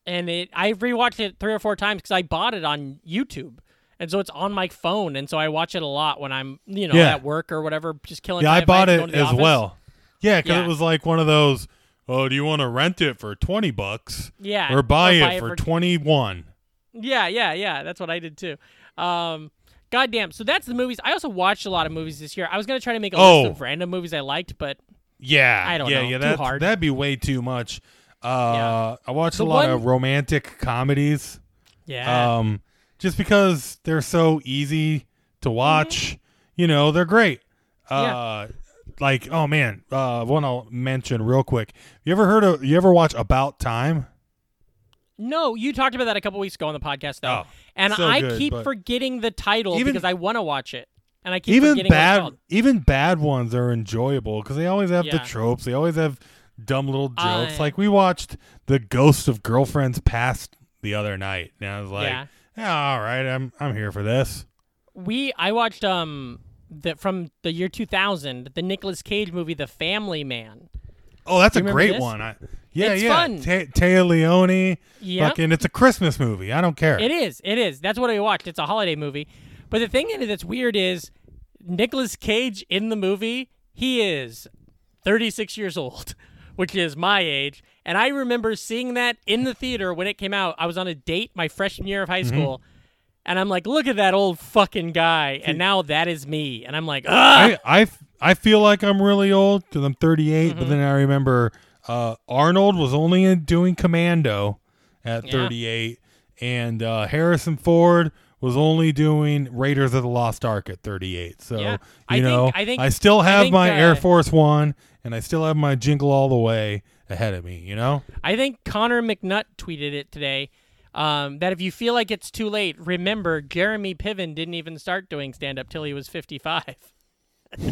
and it I rewatched it three or four times because I bought it on YouTube. And so it's on my phone, and so I watch it a lot when I'm, you know, Yeah. at work or whatever, just killing. Yeah, I bought it go to the as office. well. Yeah, because Yeah. it was like one of those. Oh, do you want to rent it for twenty bucks Yeah, or buy or it for twenty one? Yeah, yeah, yeah. That's what I did too. Um, goddamn. So that's the movies. I also watched a lot of movies this year. I was gonna try to make a Oh. list of random movies I liked, but Yeah, I don't yeah, know. yeah. That that'd be way too much. Uh, Yeah. I watch The a lot one- of romantic comedies. yeah, um, just because they're so easy to watch. You know, they're great. Uh, like oh man, uh, one I'll mention real quick. You ever heard of? You ever watch About Time? no, you talked about that a couple weeks ago on the podcast though, Oh, and so I good, keep forgetting the title Even- because I want to watch it, and I keep even forgetting what it's bad, even bad ones are enjoyable because they always have the tropes. They always have dumb little jokes. Like we watched the Ghost of Girlfriends Past the other night, and I was like, Yeah. yeah, all right, I'm I'm here for this. We I watched um the from the year 2000 the Nicolas Cage movie The Family Man. Oh, that's a great this? one. I, yeah, It's yeah. fun. Ta- Téa Leoni. Yeah. Fucking, it's a Christmas movie. I don't care. It is. It is. That's what I watched. It's a holiday movie. But the thing in it that's weird is Nicolas Cage in the movie, he is 36 years old, which is my age. And I remember seeing that in the theater when it came out. I was on a date my freshman year of high Mm-hmm. school. And I'm like, look at that old fucking guy. And now that is me. And I'm like, ugh. I, I, I feel like I'm really old because I'm 38, Mm-hmm. but then I remember uh, Arnold was only in doing Commando at Yeah. 38, and uh, Harrison Ford was only doing Raiders of the Lost Ark at 38. So, Yeah. you I think- know, I think- still I have think, my Air uh, Force One, and I still have my Jingle All the Way ahead of me, you know? I think Connor McNutt tweeted it today. Um, that if you feel like it's too late, remember Jeremy Piven didn't even start doing stand up till he was 55. uh,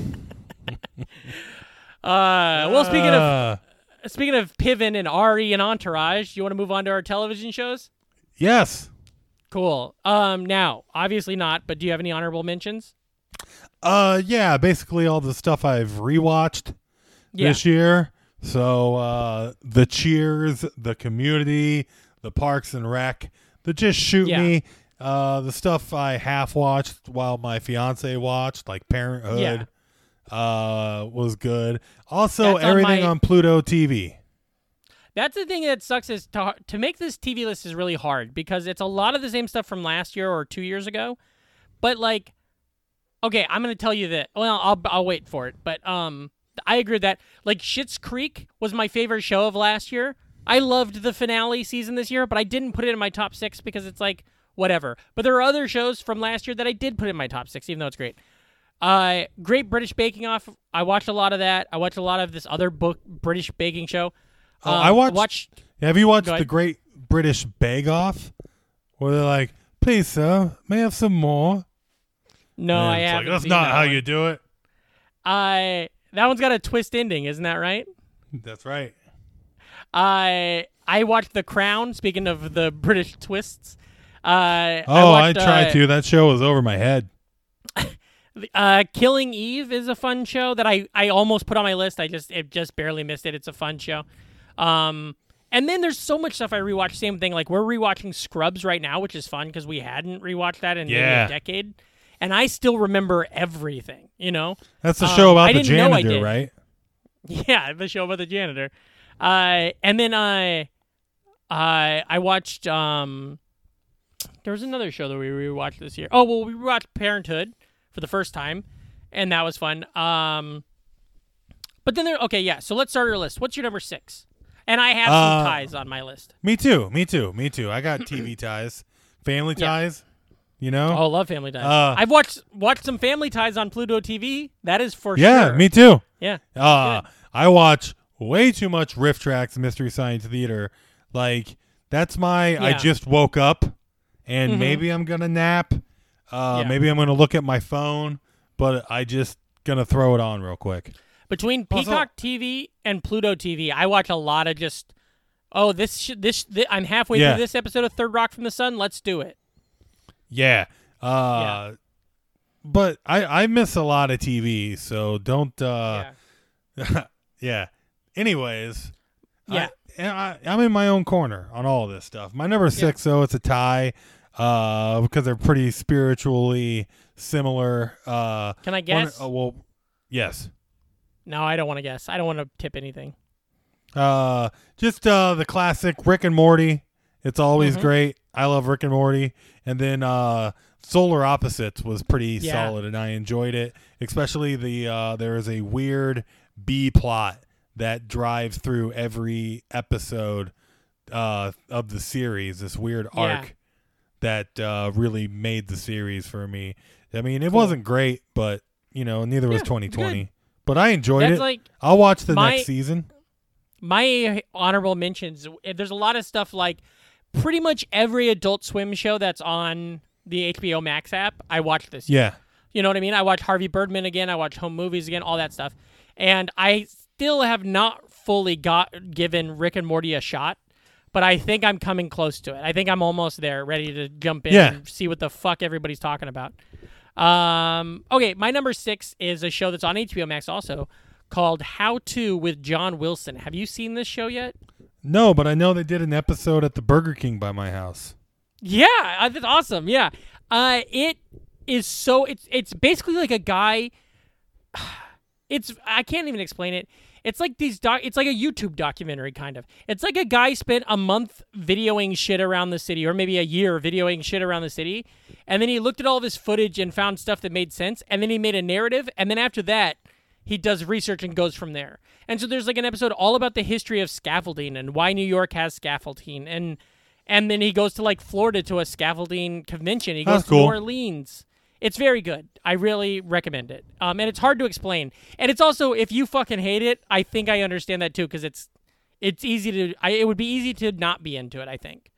well, speaking of Uh, speaking of Piven and Ari and Entourage, you want to move on to our television shows? yes. Cool. Um, now, obviously not, but do you have any honorable mentions? Uh, yeah, basically all the stuff I've rewatched Yeah. this year. So, uh, the Cheers, the Community, the Parks and Rec, the Just Shoot Yeah. Me, uh, the stuff I half watched while my fiance watched, like Parenthood, uh, was good. Also, That's on everything my- on Pluto TV. That's the thing that sucks is to to make this TV list is really hard because it's a lot of the same stuff from last year or two years ago, but like, okay, I'm gonna tell you that. Well, I'll I'll wait for it, but um, I agree with that. Like, Schitt's Creek was my favorite show of last year. I loved the finale season this year, but I didn't put it in my top six because it's like whatever. But there are other shows from last year that I did put in my top six, even though it's great. Uh, Great British Baking Off. I watched a lot of that. I watched a lot of this other book British baking show. Oh, Um, I watched- watched Have you watched the. Great British Bake Off? Where they're like, please, sir, may I have some more? No, And I haven't. like, that's not how one. you do it. I that one's got a twist ending, isn't that right? That's right. I I watched The Crown. Speaking of the British twists, Uh, Oh, I, watched, tried uh, to. That show was over my head. Uh, Killing Eve is a fun show that I, I almost put on my list. I just it just barely missed it. It's a fun show. Um, and then there's so much stuff I rewatched. Same thing. Like we're rewatching Scrubs right now, which is fun because we hadn't rewatched that in maybe Yeah. a decade, and I still remember everything. You know. That's the Um, show I about the didn't know I janitor, right? Yeah, the show about the janitor. Uh, and then I, I I watched. Um, there was another show that we rewatched this year. Oh well, we watched Parenthood for the first time, and that was fun. Um, but then there. Okay, yeah. So let's start our list. What's your number six? And I have Uh, some ties on my list. Me too. Me too. Me too. I got TV ties, family Yeah. You know. Oh, love Family Ties. Uh, I've watched watched some Family Ties on Pluto TV. That is for yeah, sure. Yeah, me too. Yeah. Uh, I watch way too much RiffTrax Mystery Science Theater. Like that's my. I just woke up, and Mhm. maybe I'm gonna nap. Uh, Yeah. Maybe I'm gonna look at my phone, but I just gonna throw it on real quick. Between Also- Peacock TV and Pluto TV, I watch a lot of just. Oh, this sh- this th- I'm halfway Yeah. through this episode of Third Rock from the Sun. Let's do it. Yeah. Uh, But I I miss a lot of TV, so don't. Uh, yeah. yeah. Anyways, Yeah. I, I, I'm in my own corner on all this stuff. My number six, though, it's a tie uh, because they're pretty spiritually similar. Uh, Can I one- guess? uh, well, yes. No, I don't want to guess. I don't want to tip anything. Uh, just uh, the classic Rick and Morty. It's always Mhm. great. I love Rick and Morty. And then uh, Solar Opposites was pretty Yeah. solid, and I enjoyed it. Especially the uh, there is a weird B plot that drives through every episode uh, of the series. This weird Yeah. arc that uh, really made the series for me. I mean, it Cool. wasn't great, but you know, neither was Yeah, 2020. But I enjoyed That's it. like I'll watch the my- next season. my honorable mentions. eh, There's a lot of stuff like pretty much every Adult Swim show that's on the HBO Max app. I watched this. Yeah. You know what I mean? I watched Harvey Birdman again. I watched Home Movies again. All that stuff, and I still have not fully got given Rick and Morty a shot. But I think I'm coming close to it. I think I'm almost there, ready to jump in Yeah. and see what the fuck everybody's talking about. Um, okay, my number six is a show that's on HBO Max also called How To with John Wilson. Have you seen this show yet? No, but I know they did an episode at the Burger King by my house. Yeah, uh, that's awesome. Yeah, uh, it is so. It's it's basically like a guy. It's I can't even explain it. It's like these doc. It's like a YouTube documentary kind of. It's like a guy spent a month videoing shit around the city, or maybe a year videoing shit around the city, and then he looked at all of his footage and found stuff that made sense, and then he made a narrative, and then after that, he does research and goes from there. And so there's like an episode all about the history of scaffolding and why New York has scaffolding, and and then he goes to like Florida to a scaffolding convention. He goes That's to cool. New Orleans. It's very good. I really recommend it. Um, and it's hard to explain. And it's also if you fucking hate it, I think I understand that too because it's it's easy to. I, it would be easy to not be into it. I think.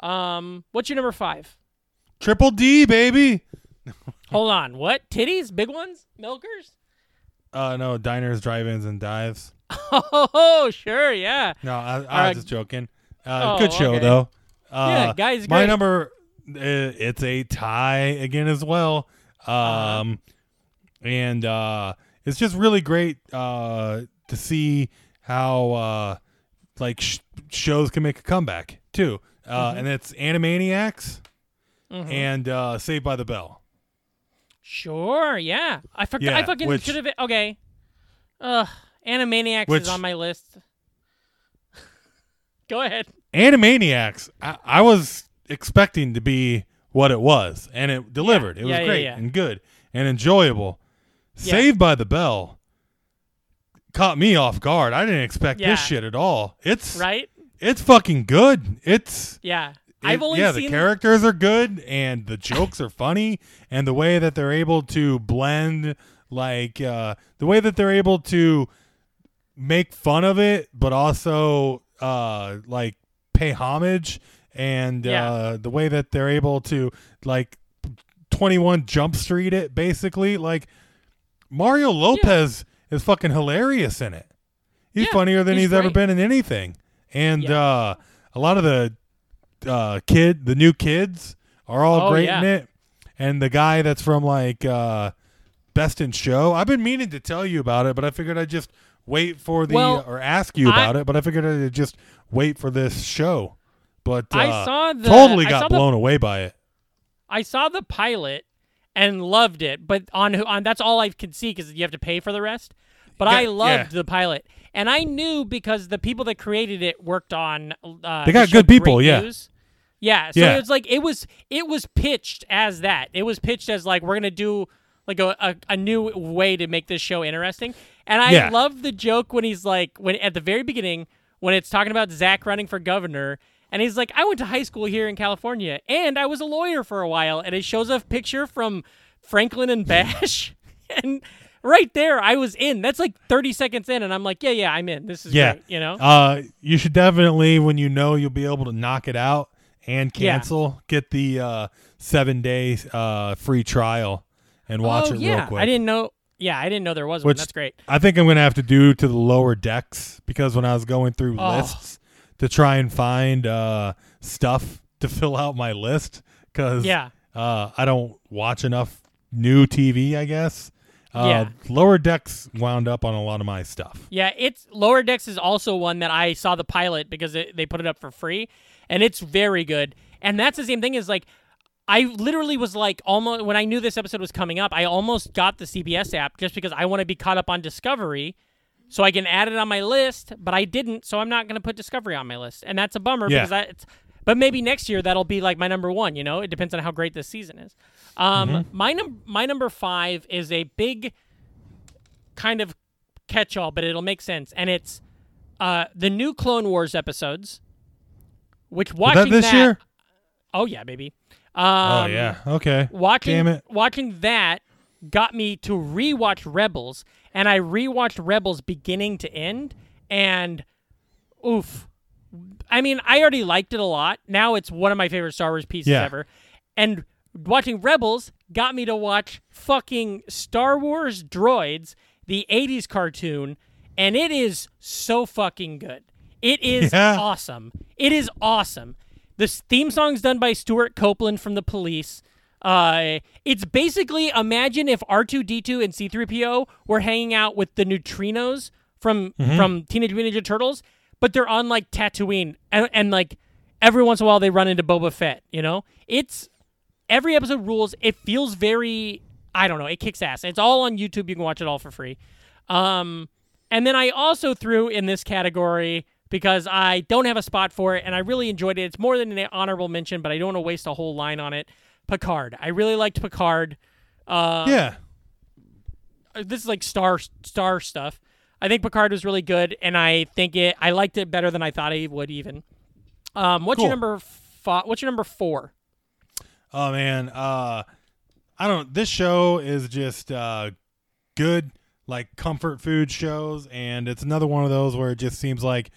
Um, what's your number five? Triple D, baby. Hold on. What titties? Big ones? Milkers? Uh, no, diners, drive-ins, and dives. Oh, sure, yeah. No, I, I Uh, was just joking. Uh, oh, good show okay. though. Uh, Yeah, guys, My great. number, uh, it's a tie again as well. Uh-huh. Um, and uh, it's just really great uh to see how uh like sh- shows can make a comeback too. Uh, Mm-hmm. and it's Animaniacs Mhm. and uh, Saved by the Bell. Sure, yeah. I forgot. I fucking which- should have. Okay. Ugh, Animaniacs Which- is on my list. Go ahead. Animaniacs, I, I was expecting to be what it was, and it delivered. It was Yeah, yeah, great yeah. and good and enjoyable. Yeah. Saved by the Bell caught me off guard. I didn't expect Yeah. this shit at all. It's Right? it's fucking good. It's Yeah. I've only yeah, seen the characters are good and the jokes are funny and the way that they're able to blend like uh the way that they're able to make fun of it but also uh like pay homage and Yeah. uh the way that they're able to like 21 jump street it basically like Mario Lopez is fucking hilarious in it. He's Yeah, funnier than he's he's, ever been in anything. And Yeah. uh a lot of the uh kid the new kids are all Oh, great yeah. in it. And the guy that's from like uh, Best in Show, I've been meaning to tell you about it, but I figured I'd just wait for the Well, or ask you I- about it. But I figured I'd just wait for this show. But uh, I saw the- totally I got saw the- blown away by it. I saw the pilot and loved it, but on on that's all I can see because you have to pay for the rest. But I loved yeah. the pilot, and I knew because the people that created it worked on. Uh, They got good people, yeah. News. Yeah, so Yeah. it was like it was it was pitched as that. It was pitched as like we're gonna do like a, a, a new way to make this show interesting. And I Yeah. love the joke when he's like when at the very beginning when it's talking about Zach running for governor. And he's like, I went to high school here in California, and I was a lawyer for a while. And it shows a picture from Franklin and Bash, and right there, I was in. That's like 30 seconds in, and I'm like, yeah, yeah, I'm in. This is Yeah, great, you know? Uh, you should definitely, when you know you'll be able to knock it out and Yeah. cancel, get the uh, seven day uh, free trial and watch oh, it yeah. real quick. I didn't know. Yeah, I didn't know there was one. Which That's great. I think I'm gonna have to do to the lower decks because when I was going through Oh. lists to try and find uh, stuff to fill out my list, because Yeah. uh, I don't watch enough new TV, I guess. Uh, Yeah. Lower decks wound up on a lot of my stuff. Yeah, it's Lower Decks is also one that I saw the pilot because it, they put it up for free, and it's very good. And that's the same thing as like, I literally was like almost when I knew this episode was coming up, I almost got the CBS app just because I want to be caught up on Discovery, so I can add it on my list. But I didn't, so I'm not going to put Discovery on my list, and that's a bummer Yeah. because I. It's, but maybe next year that'll be like my number one. You know, it depends on how great this season is. Um, Mm-hmm. my num- my number five is a big kind of catch-all, but it'll make sense. And it's uh, the new Clone Wars episodes, which watching that this year? Oh yeah, baby. Um, oh yeah. Okay. Watching Damn it. watching that got me to rewatch Rebels, and I rewatched Rebels beginning to end, and oof. I mean, I already liked it a lot. Now it's one of my favorite Star Wars pieces Yeah. ever. And watching Rebels got me to watch fucking Star Wars Droids, the 80s cartoon, and it is so fucking good. It is Yeah. awesome. It is awesome. This theme song's done by Stewart Copeland from The Police. Uh, it's basically imagine if R2D2 and C3PO were hanging out with the neutrinos from from Teenage Mutant Ninja Turtles, but they're on like Tatooine, and, and like every once in a while they run into Boba Fett. You know, it's every episode rules. It feels very I don't know. It kicks ass. It's all on YouTube. You can watch it all for free. Um, and then I also threw in this category because I don't have a spot for it, and I really enjoyed it. It's more than an honorable mention, but I don't want to waste a whole line on it. Picard. I really liked Picard. Uh, yeah. this is like star star stuff. I think Picard was really good, and I think it. I liked it better than I thought I would. Even. Um, what's your number? Fi- what's your number four? Oh man, uh I don't this show is just uh good like comfort food shows and it's another one of those where it just seems like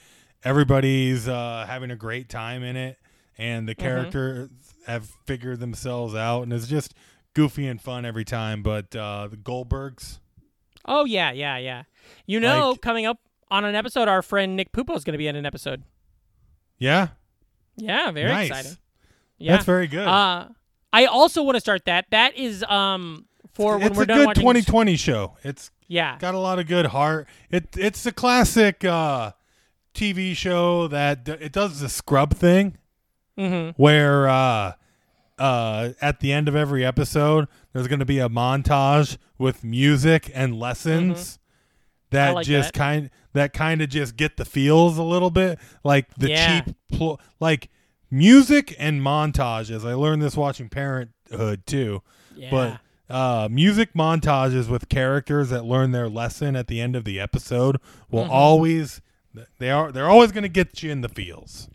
everybody's uh having a great time in it and the characters have figured themselves out and it's just goofy and fun every time but uh the Goldbergs Oh yeah, yeah, yeah. You know, Like- coming up on an episode, our friend Nick Pupo is going to be in an episode. yeah Yeah, very nice exciting. Yeah, that's very good Uh, I also want to start that. That is um for when it's we're a done good watching. 2020 show it's Yeah, got a lot of good heart. It it's a classic uh, TV show that d- it does the scrub thing mm-hmm. where uh, uh, at the end of every episode there's going to be a montage with music and lessons that like just that. kind that kind of just get the feels a little bit like the Yeah. cheap pl- like music and montages. I learned this watching Parenthood too yeah. but uh, music montages with characters that learn their lesson at the end of the episode will Mm-hmm. always they are they're always going to get you in the feels.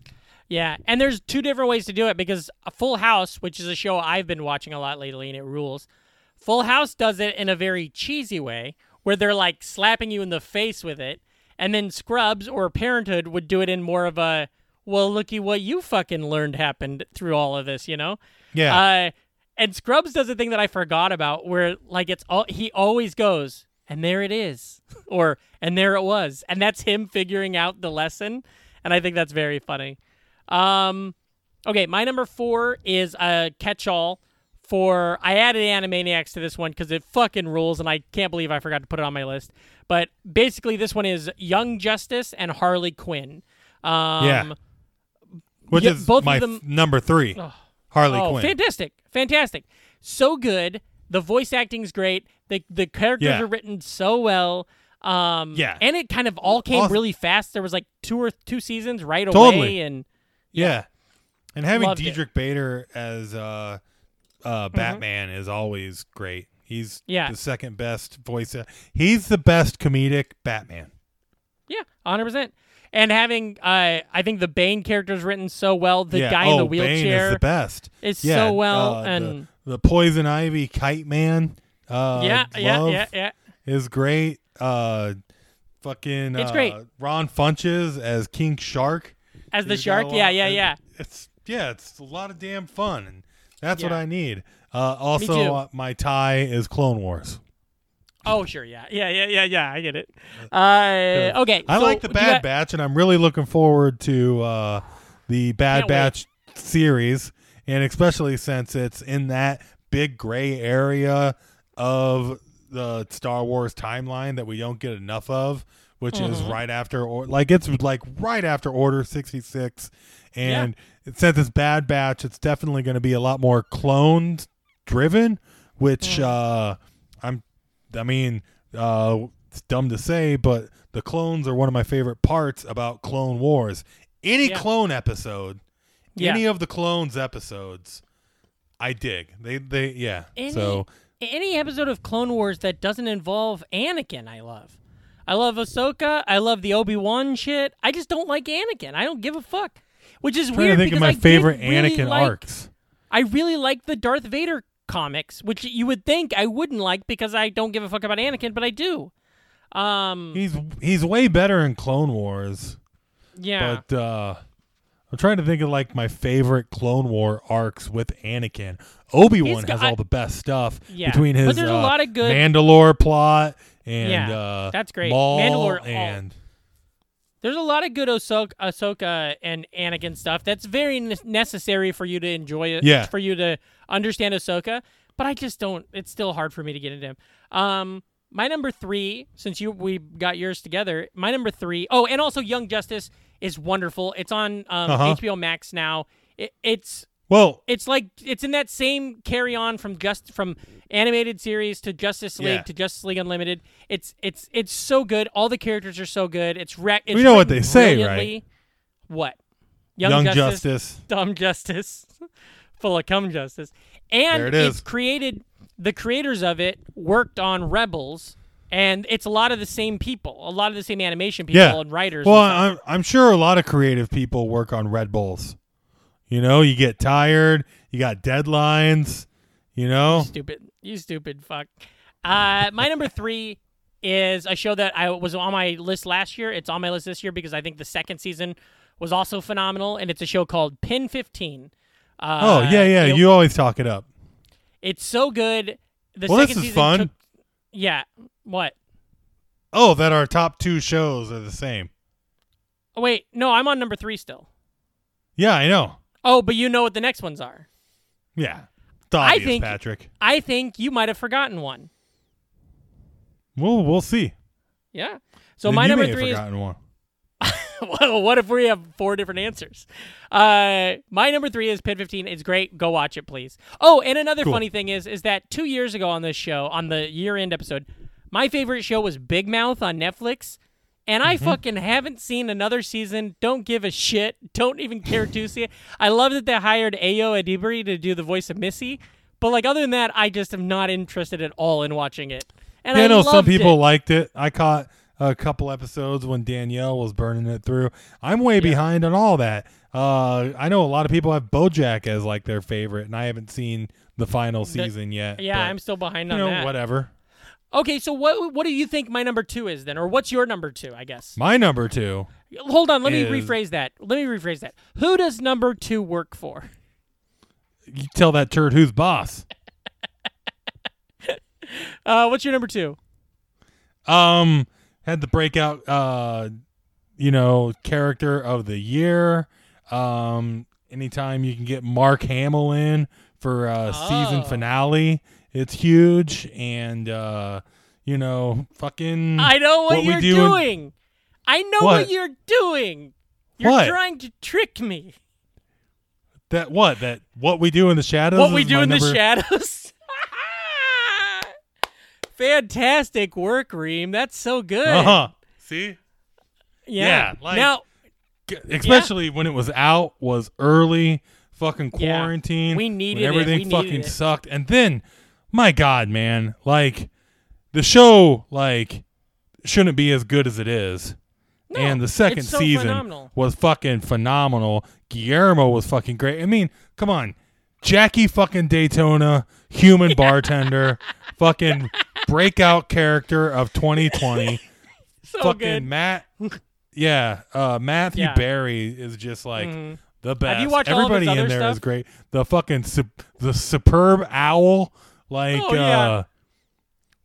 Yeah, and there's two different ways to do it because a Full House, which is a show I've been watching a lot lately and it rules. Full House does it in a very cheesy way where they're like slapping you in the face with it, and then Scrubs or Parenthood would do it in more of a well, looky what you fucking learned happened through all of this, you know? Yeah. Uh, and Scrubs does a thing that I forgot about where like it's all he always goes, and there it is. or and there it was. And that's him figuring out the lesson. And I think that's very funny. Um Okay, my number four is a catch-all for. I added Animaniacs to this one because it fucking rules, and I can't believe I forgot to put it on my list. But basically, this one is Young Justice and Harley Quinn. Um, Yeah. Which yeah, is both of them- number three. Harley oh, Quinn. fantastic, fantastic, so good. The voice acting's great. The the characters Yeah. are written so well. Um, Yeah. and it kind of all came Awesome. really fast. There was like two or two seasons right Totally. away, and Yeah. And having Loved it. Diedrich Bader as uh, uh, Batman is always great. He's Mm-hmm. Yeah. the second best voice. He's the best comedic Batman. yeah, hundred percent. And having, uh, I think the Bane character's written so well. The yeah. guy oh, in the Bane wheelchair is the best. is Yeah, so well, uh, and the, Poison Ivy Kite Man. Uh, yeah, yeah, yeah, yeah. is great. Uh, fucking. It's uh, great. Ron Funches as King Shark. As the shark, yeah, yeah, yeah. It's yeah, it's a lot of damn fun, and that's what I need. Uh, also, uh, my tie is Clone Wars. Oh, sure, yeah, yeah, yeah, yeah, yeah. I get it. Uh, okay, I so like the Bad Batch, and I'm really looking forward to uh, the Bad Can't wait. Batch series, and especially since it's in that big gray area of the Star Wars timeline that we don't get enough of, which is Mm-hmm. right after, or like it's like right after Order 66, and since it's Bad Batch, it's definitely going to be a lot more cloned driven, which Mm. uh, I'm I mean, uh, it's dumb to say, but the clones are one of my favorite parts about Clone Wars. Any Yeah. clone episode, Yeah. any of the clones episodes, I dig. They they yeah. Any, so any episode of Clone Wars that doesn't involve Anakin, I love. I love Ahsoka. I love the Obi Wan shit. I just don't like Anakin. I don't give a fuck. Which is I'm trying weird to think of my I favorite really Anakin like- arcs. I really like the Darth Vader comics, which you would think I wouldn't like because I don't give a fuck about Anakin, but I do. Um, He's he's way better in Clone Wars, yeah. but uh I'm trying to think of like my favorite Clone War arcs with Anakin. Obi Wan has all the best stuff Yeah. between his But there's a uh, lot of good- Mandalore plot and Yeah, uh, that's great. Maul Mandalore- all- and There's a lot of good Ahsoka, Ahsoka and Anakin stuff that's very necessary for you to enjoy it. Yeah. For you to understand Ahsoka, but I just don't. It's still hard for me to get into him. Um, my number three, since you we got yours together, my number three. Oh, and also Young Justice is wonderful. It's on um, Uh-huh. HBO Max now. It, it's well, it's like it's in that same carry on from just from animated series to Justice League Yeah. to Justice League Unlimited. It's it's it's so good. All the characters are so good. It's re- it's We know what they say, brilliantly. What? Young, Justice. dumb justice, full of cum justice, and it it's created. The creators of it worked on Rebels, and it's a lot of the same people, a lot of the same animation people Yeah. and writers. Well, and. I'm I'm sure a lot of creative people work on Red Bulls. You know, you get tired, you got deadlines, you know. stupid. You stupid fuck. Uh, my number three is a show that I was on my list last year. It's on my list this year because I think the second season was also phenomenal, and it's a show called PEN15. Uh, oh, yeah, yeah, it- you always talk it up. It's so good. The Well, this second is season fun. took- yeah. What? Oh, that our top 2 shows are the same. Oh, wait. No, I'm on number three still. Yeah, I know. Oh, but you know what the next ones are. Yeah. It's obvious, think- Patrick. I think you might have forgotten one. Well, we'll see. Yeah. So Then my number three is one. well, what if we have four different answers? Uh, my number three is PEN15. It's great. Go watch it, please. Oh, and another Cool. funny thing is, is that two years ago on this show, on the year-end episode, my favorite show was Big Mouth on Netflix, and I Mm-hmm. fucking haven't seen another season. Don't give a shit. Don't even care to see it. I love that they hired Ayo Edebiri to do the voice of Missy, but like other than that, I just am not interested at all in watching it. And Yeah, I know some people it. liked it. I caught a couple episodes when Danielle was burning it through. I'm way behind on all that. Uh, I know a lot of people have BoJack as like their favorite, and I haven't seen the final season yet. Yeah, but, I'm still behind you on know that. whatever. Okay, so what what do you think my number two is then, or what's your number two? I guess. My number two. Hold on, let me rephrase that. Let me rephrase that. Who does number two work for? You tell that turd who's boss. Uh, what's your number two? Um, had the breakout, uh, you know, character of the year. Um, anytime you can get Mark Hamill in for uh, season Oh. finale, it's huge. And uh, you know, fucking I know what, we you're do in- doing. I know what? What? you're doing. You're What? trying to trick me. that what that what we do in the shadows. what we do my in the shadows. Fantastic work, Ream. That's so good. Uh-huh. See, Yeah. Yeah, like- now, G- especially when it was out, was early, fucking Yeah. quarantine. We when needed it. everything We needed fucking it. sucked, and then, my God, man, like the show, like shouldn't be as good as it is. No, and the second so season phenomenal. was fucking phenomenal. Guillermo was fucking great. I mean, come on. Jackie fucking Daytona, human bartender, fucking breakout character of 2020. so fucking good. Matt. Yeah, uh, Matthew Yeah. Barry is just like Mhm. the best. Have you watched all of his Everybody in other there is stuff? great. The fucking sup- the superb owl, like Oh, yeah. uh,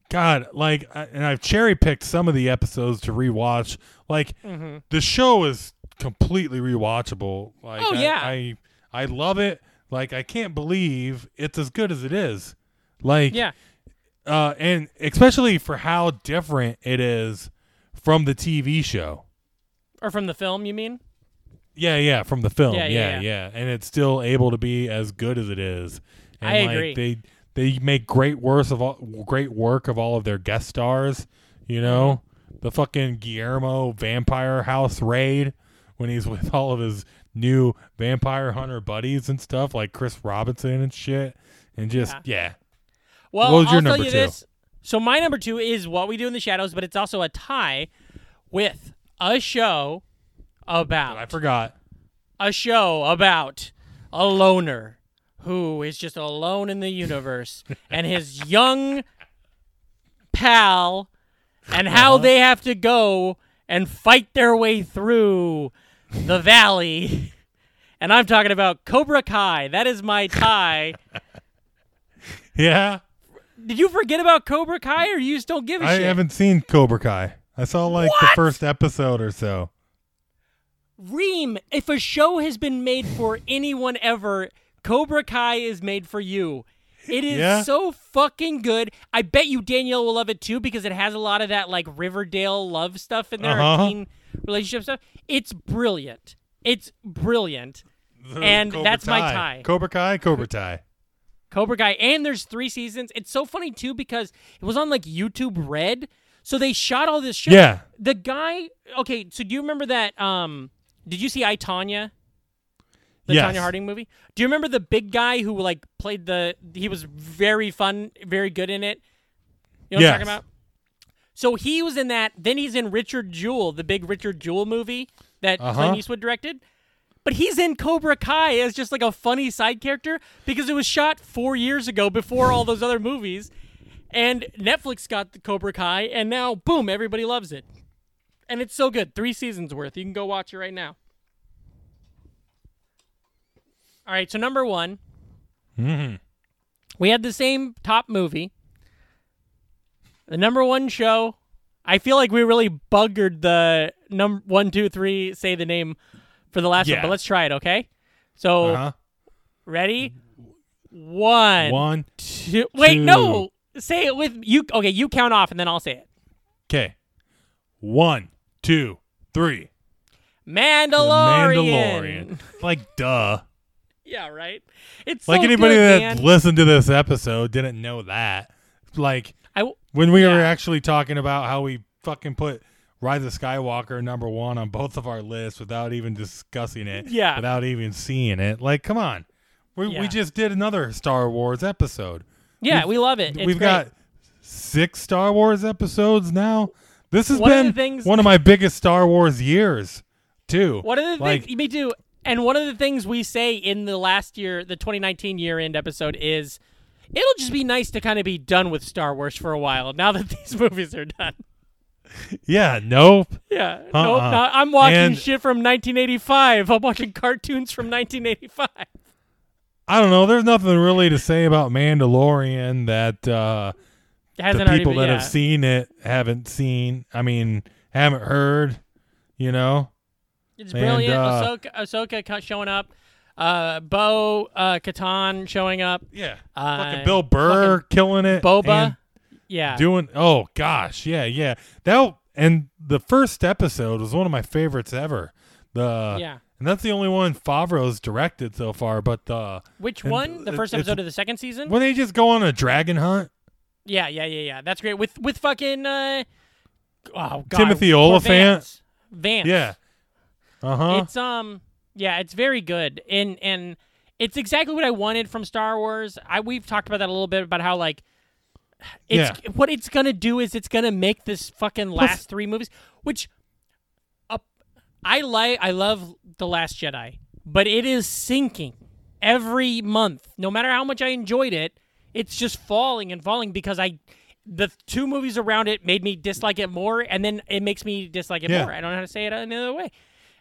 God, like, and I've cherry picked some of the episodes to rewatch. Like, Mm-hmm. the show is completely rewatchable. Like, Oh, I- yeah. I, I love it. Like, I can't believe it's as good as it is. Like, Yeah. uh, and especially for how different it is from the TV show. Or from the film, you mean? Yeah, yeah, from the film. Yeah, Yeah, yeah, yeah, and it's still able to be as good as it is. And I like, agree. They they make great work of all great work of all of their guest stars. You know, the fucking Guillermo Vampire House raid when he's with all of his new vampire hunter buddies and stuff like Chris Robinson and shit, and just yeah, Well, What was I'll your number you two? this. So my number two is What We Do in the Shadows, but it's also a tie with a show about I forgot. a show about a loner who is just alone in the universe and his young pal and how Uh-huh. they have to go and fight their way through the valley. And I'm talking about Cobra Kai. That is my tie. Yeah, Did you forget about Cobra Kai or you just don't give a I shit? I haven't seen Cobra Kai. I saw like the first episode or so. Ream, if a show has been made for anyone ever, Cobra Kai is made for you. It is Yeah? so fucking good. I bet you Danielle will love it too because it has a lot of that like Riverdale love stuff in there, Uh-huh. teen relationship stuff. It's brilliant. It's brilliant. And Cobra that's my tie. Cobra Kai, Cobra Tai. Cobra Kai, and there's three seasons. It's so funny too because it was on like YouTube Red, so they shot all this shit. Yeah. The guy. Okay, so do you remember that? Um, did you see I Tonya? The Yes. Tonya Harding movie. Do you remember the big guy who like played the? He was very fun, very good in it. You know what I'm talking about? So he was in that. Then he's in Richard Jewell, the big Richard Jewell movie that Uh-huh. Clint Eastwood directed. But he's in Cobra Kai as just like a funny side character because it was shot four years ago before all those other movies. And Netflix got the Cobra Kai, and now, boom, everybody loves it. And it's so good. Three seasons worth. You can go watch it right now. All right, so number one, Mm-hmm. we had the same top movie. The number one show. I feel like we really buggered the number one, two, three. Say the name for the last one, but let's try it, okay? So Uh-huh. ready? One, One. two. Wait, two. no. Say it with you. Okay, you count off, and then I'll say it. Okay. One, two, three. Mandalorian. Mandalorian. Like, duh. Yeah, right. It's Like so anybody good, that man. listened to this episode didn't know that. Like I w- when we were actually talking about how we fucking put Rise of Skywalker number one on both of our lists without even discussing it. Yeah. Without even seeing it. Like, come on. We Yeah. we just did another Star Wars episode. yeah, we've- we love it. It's We've great. got six Star Wars episodes now. This has One been the things- one of my biggest Star Wars years, too. One of the like, things, me too. And one of the things we say in the last year, the 2019 year end episode is, it'll just be nice to kind of be done with Star Wars for a while now that these movies are done. Yeah, nope. Yeah, Uh-uh. nope. no, I'm watching And- shit from 1985. I'm watching cartoons from 1985. I don't know. There's nothing really to say about Mandalorian that uh, the people been, that yeah. have seen it haven't seen. I mean, haven't heard. You know. It's and, brilliant. uh, Ahsoka, Ahsoka showing up. Uh, Bo uh, Katan showing up. Yeah. Uh, fucking Bill Burr killing it. Boba. Yeah. Doing oh gosh, yeah, yeah. That and the first episode was one of my favorites ever. The Yeah. and that's the only one Favreau's directed so far. But the Which one? The first episode of the second season? when they just go on a dragon hunt, Yeah, yeah, yeah, yeah. That's great. With with fucking uh, oh god, Timothy poor Oliphant. Vance. Vance. yeah, uh huh. It's um yeah, it's very good. And and it's exactly what I wanted from Star Wars. I we've talked about that a little bit about how like it's what it's gonna do is it's gonna make this fucking last three movies, which up I like I love The Last Jedi, but it is sinking every month. No matter how much I enjoyed it, it's just falling and falling because I the two movies around it made me dislike it more, and then it makes me dislike it Yeah. more. I don't know how to say it any other way.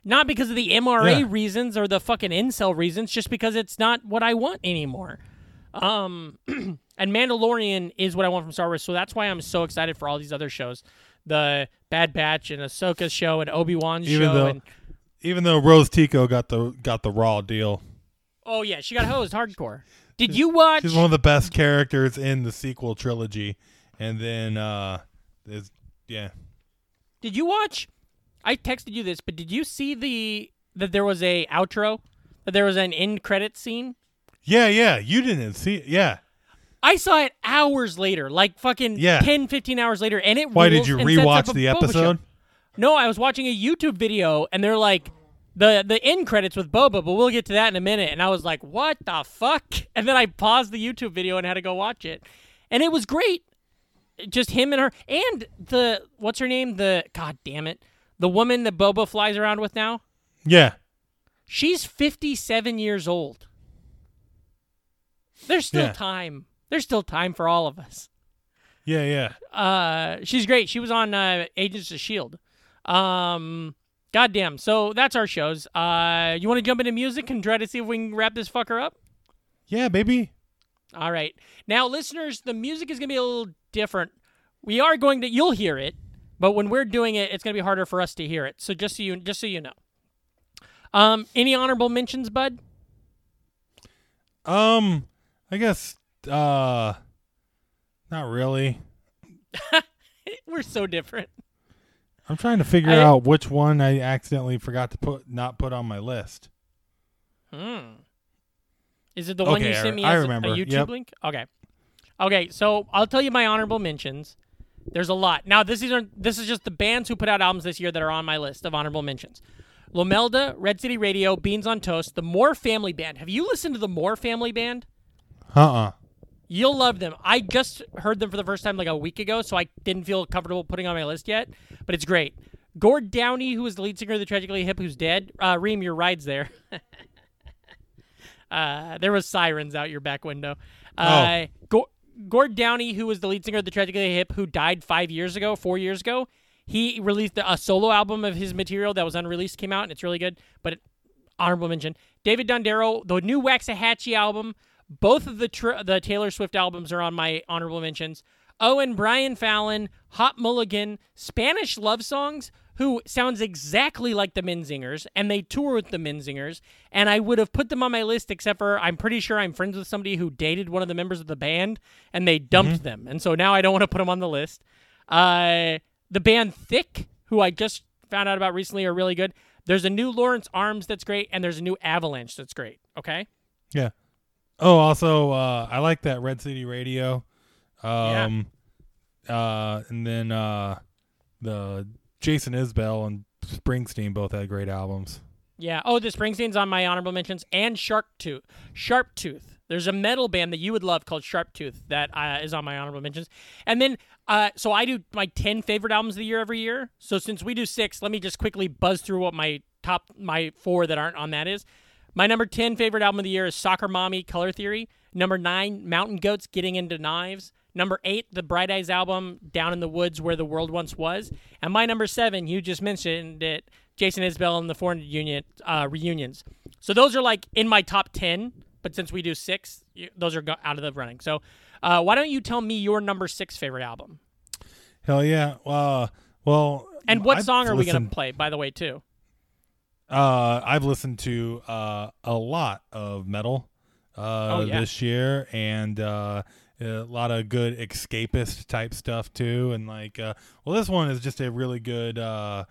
Not because of the MRA Yeah. reasons or the fucking incel reasons, just because it's not what I want anymore. Um, and Mandalorian is what I want from Star Wars, so that's why I'm so excited for all these other shows, the Bad Batch and Ahsoka's show and Obi Wan's Even show. though- and Even though Rose Tico got the got the raw deal, oh yeah, she got hosed hardcore. Did you watch? she's one of the best characters in the sequel trilogy. And then uh, there's yeah, Did you watch? I texted you this, but did you see the that there was a outro? That there was an end credit scene? yeah, yeah. You didn't see it, yeah. I saw it hours later, like fucking Yeah. 10, 15 hours later, and it. Why did you rewatch the Boba show. episode? No, I was watching a YouTube video, and they're like, the the end credits with Boba, but we'll get to that in a minute. And I was like, what the fuck? And then I paused the YouTube video and had to go watch it, and it was great. Just him and her, and the what's her name? The god damn it, the woman that Boba flies around with now. Yeah, She's 57 years old. There's still Yeah. time. There's still time for all of us. yeah, yeah. Uh, she's great. She was on uh, Agents of Shield. Um, goddamn. So that's our shows. Uh, you want to jump into music and try to see if we can wrap this fucker up? Yeah, baby. All right. Now, listeners, the music is gonna be a little different. We are going to. You'll hear it, but when we're doing it, it's gonna be harder for us to hear it. So just so you, just so you know. Um, any honorable mentions, Bud? Um, I guess uh, not really. We're so different. I'm trying to figure I- out which one I accidentally forgot to put not put on my list. Hmm. Is it the one you sent me I as a- remember. a YouTube Yep. link? Okay. Okay, so I'll tell you my honorable mentions. There's a lot. Now this is this is just the bands who put out albums this year that are on my list of honorable mentions. Lomelda, Red City Radio, Beans on Toast, the Moore Family Band. Have you listened to the Moore Family Band? Uh uh You'll love them. I just heard them for the first time like a week ago, so I didn't feel comfortable putting on my list yet, but it's great. Gord Downie, who was the lead singer of the Tragically Hip, who's dead. Uh, Ream, your ride's there. uh, there was sirens out your back window. Uh, Go- Gord Downie, who was the lead singer of the Tragically Hip, who died five years ago, four years ago, he released a solo album of his material that was unreleased, came out, and it's really good. But honorable mention: David Dondero, the new Waxahatchee album. Both of the tr- the Taylor Swift albums are on my honorable mentions. Owen Brian Fallon, Hot Mulligan, Spanish love songs, who sounds exactly like the Menzingers, and they tour with the Menzingers. And I would have put them on my list, except for I'm pretty sure I'm friends with somebody who dated one of the members of the band, and they dumped them, and so now I don't want to put them on the list. Uh, the band Thick, who I just found out about recently, are really good. There's a new Lawrence Arms that's great, and there's a new Avalanche that's great. Okay. Yeah. Oh, also, uh, I like that Red City Radio. Um, uh, and then uh, the Jason Isbell and Springsteen both had great albums. Yeah. Oh, the Springsteen's on my honorable mentions, and Shark Tooth. Sharp Tooth. There's a metal band that you would love called Sharp Tooth that uh, is on my honorable mentions. And then, uh, so I do my ten favorite albums of the year every year. So since we do six, let me just quickly buzz through what my top, my four that aren't on that is. My number ten favorite album of the year is Soccer Mommy Color Theory. Number nine, Mountain Goats Getting into Knives. Number eight, the Bright Eyes album, Down in the Woods Where the World Once Was. And my number seven, you just mentioned it, Jason Isbell and the Foreign Union uh, reunions. So those are like in my top ten. But since we do six, those are out of the running. So uh, why don't you tell me your number six favorite album? Hell yeah. Uh, well, And what I've song are we going to play, by the way, too? Uh, I've listened to uh, a lot of metal uh, Oh, yeah. this year, and uh, a lot of good escapist type stuff too. And like, uh, well, this one is just a really good uh,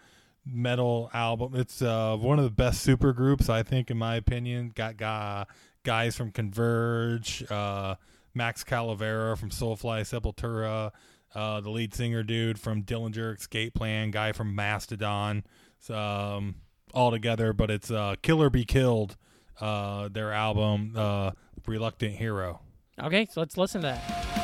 metal album. It's uh, one of the best super groups, I think, in my opinion. Got guy, guys from Converge, uh, Max Cavalera from Soulfly Sepultura, uh, the lead singer dude from Dillinger Escape Plan, guy from Mastodon, um, all together. But it's uh, Killer Be Killed, uh, their album, uh, Reluctant Hero. Okay, so let's listen to that.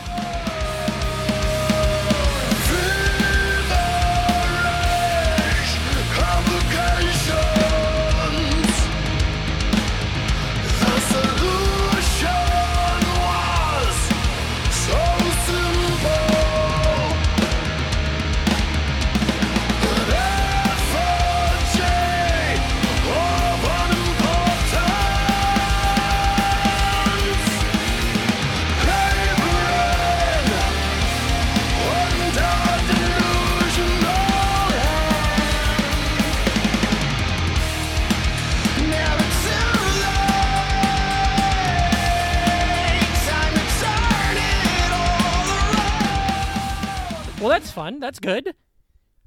Fun. That's good.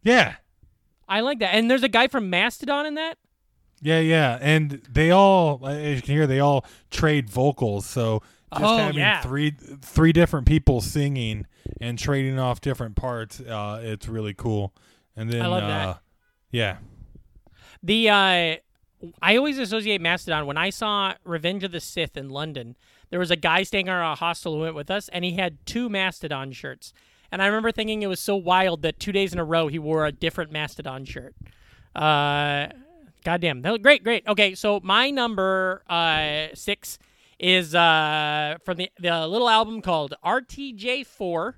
Yeah. I like that. And there's a guy from Mastodon in that. Yeah, yeah, and they all, as you can hear, they all trade vocals. So just Oh, having yeah. three three different people singing and trading off different parts, uh, it's really cool. And then, I love uh, that. Yeah, The uh, I always associate Mastodon. When I saw Revenge of the Sith in London, there was a guy staying at our hostel who went with us, and he had two Mastodon shirts. And I remember thinking it was so wild that two days in a row he wore a different Mastodon shirt. Uh, goddamn, that was great, great. Okay, so my number uh six is uh from the the little album called RTJ4,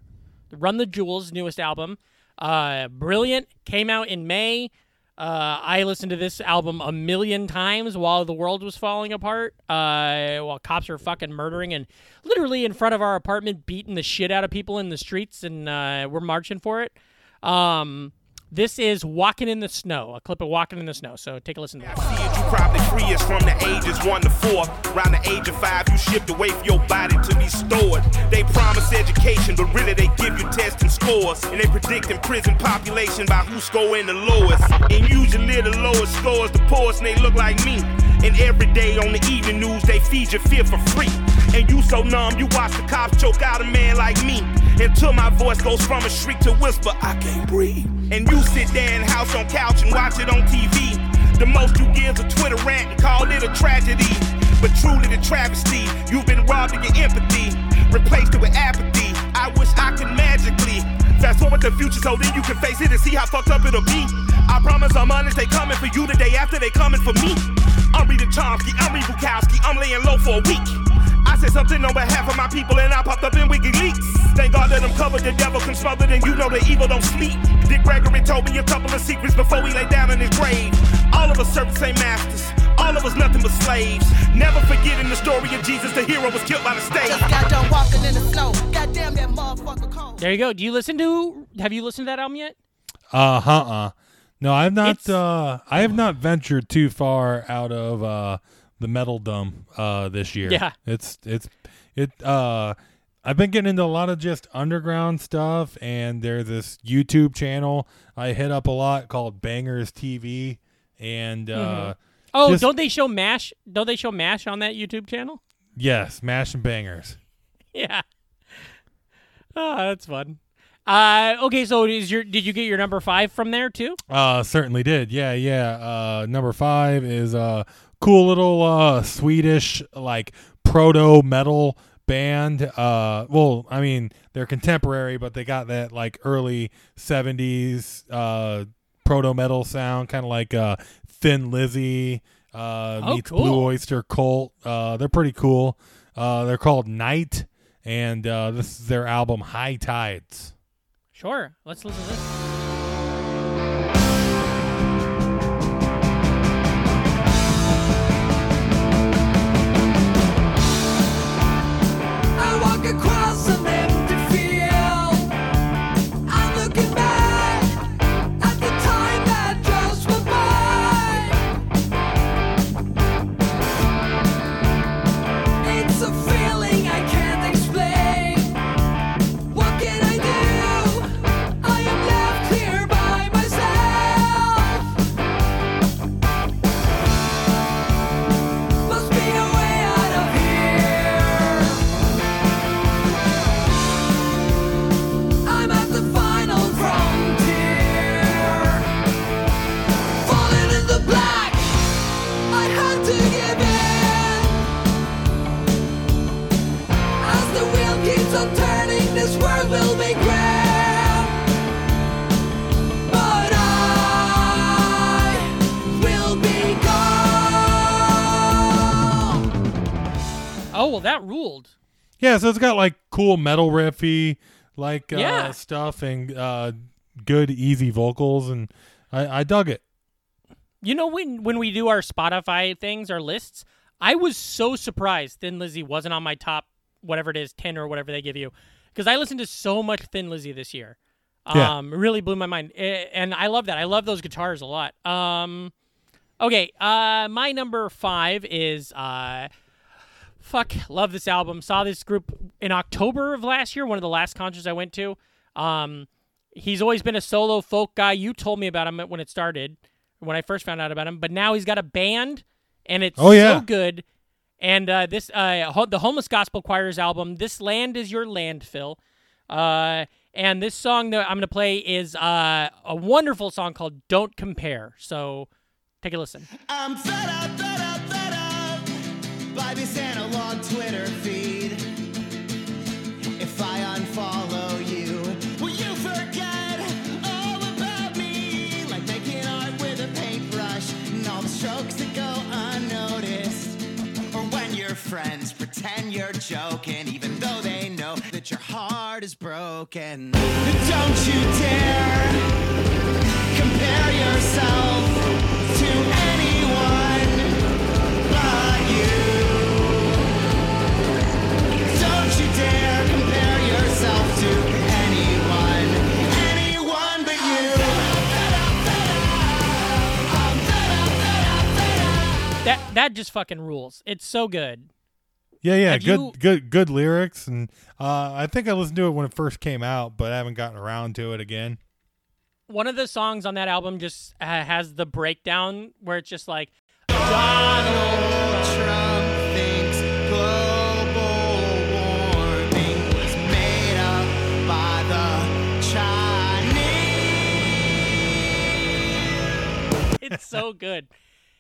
Run the Jewels newest album. Uh, brilliant. Came out in May. Uh, I listened to this album a million times while the world was falling apart. Uh, while cops were fucking murdering and literally in front of our apartment beating the shit out of people in the streets, and uh, we're marching for it. Um, this is "Walking in the Snow," a clip of "Walking in the Snow." So take a listen to that. See it, you probably free from the ages one to four. Around the age of five, you shipped away for your body to be stored. They promise education, but really they give you tests and scores. And they predict in prison population by who's the lowest. And usually the lowest scores the poorest, and they look like me. And every day on the evening news, they feed you fear for free. And you so numb, you watch the cops choke out a man like me. Until my voice goes from a shriek to whisper, I can't breathe. And you sit there in the house on couch and watch it on TV. The most you give is a Twitter rant and call it a tragedy. But truly the travesty, you've been robbed of your empathy, replaced it with apathy. I wish I could magically fast forward the future so then you can face it and see how fucked up it'll be. I promise I'm honest, they coming for you the day after they coming for me. I'm reading Chomsky, I'm reading Bukowski, I'm laying low for a week. I said something on behalf of my people and I popped up in WikiLeaks. Thank God that I'm covered, the devil can smother, and you know the evil don't sleep. Dick Gregory told me a couple of secrets before he lay down in his grave. All of us the same masters, all of us nothing but slaves. Never forgetting the story of Jesus, the hero was killed by the state. Just got done walking in the snow. Goddamn that motherfucker cold. There you go. Do you listen to? Have you listened to that album yet? uh, huh, uh. No, I've not. It's- Uh, I have not ventured too far out of uh the metal dumb uh this year. Yeah. it's it's it. Uh, I've been getting into a lot of just underground stuff, and there's this YouTube channel I hit up a lot called Bangers TV, and uh, Oh, Just- don't they show Mash? Don't they show Mash on that YouTube channel? yes, Mash and Bangers. Yeah. Oh, that's fun. Uh, okay, so is your did you get your number five from there too? Uh, certainly did. Yeah, yeah. Uh, number five is a cool little uh Swedish like proto metal band. Uh, well, I mean they're contemporary, but they got that like early '70s uh proto metal sound, kind of like uh Thin Lizzy uh Oh, meets cool. Blue Oyster Cult. Uh, they're pretty cool. Uh, they're called Night, and uh, this is their album High Tides. Sure. Let's listen to this. Yeah, so it's got like cool metal riffy like uh, Yeah. stuff and uh, good easy vocals, and I, I dug it. You know when when we do our Spotify things, our lists, I was so surprised Thin Lizzy wasn't on my top whatever it is, ten or whatever they give you, because I listened to so much Thin Lizzy this year. Yeah. Um, it really blew my mind, and I love that. I love those guitars a lot. Um, okay, uh, my number five is uh, fuck, love this album. Saw this group in October of last year, one of the last concerts I went to. Um, he's always been a solo folk guy. You told me about him when it started, when I first found out about him. But now he's got a band, and it's Oh, yeah. so good. And uh, this, uh, the Homeless Gospel Choir's album, "This Land Is Your Landfill," uh, and this song that I'm gonna play is uh, a wonderful song called "Don't Compare." So take a listen. By this analog Twitter feed. If I unfollow you, will you forget all about me? Like making art with a paintbrush and all the strokes that go unnoticed. Or when your friends pretend you're joking, even though they know that your heart is broken. Don't you dare compare yourself That that just fucking rules. It's so good. Yeah, yeah, Have good, you- good, good lyrics, and uh, I think I listened to it when it first came out, but I haven't gotten around to it again. One of the songs on that album just uh, has the breakdown where it's just like Donald it's so good.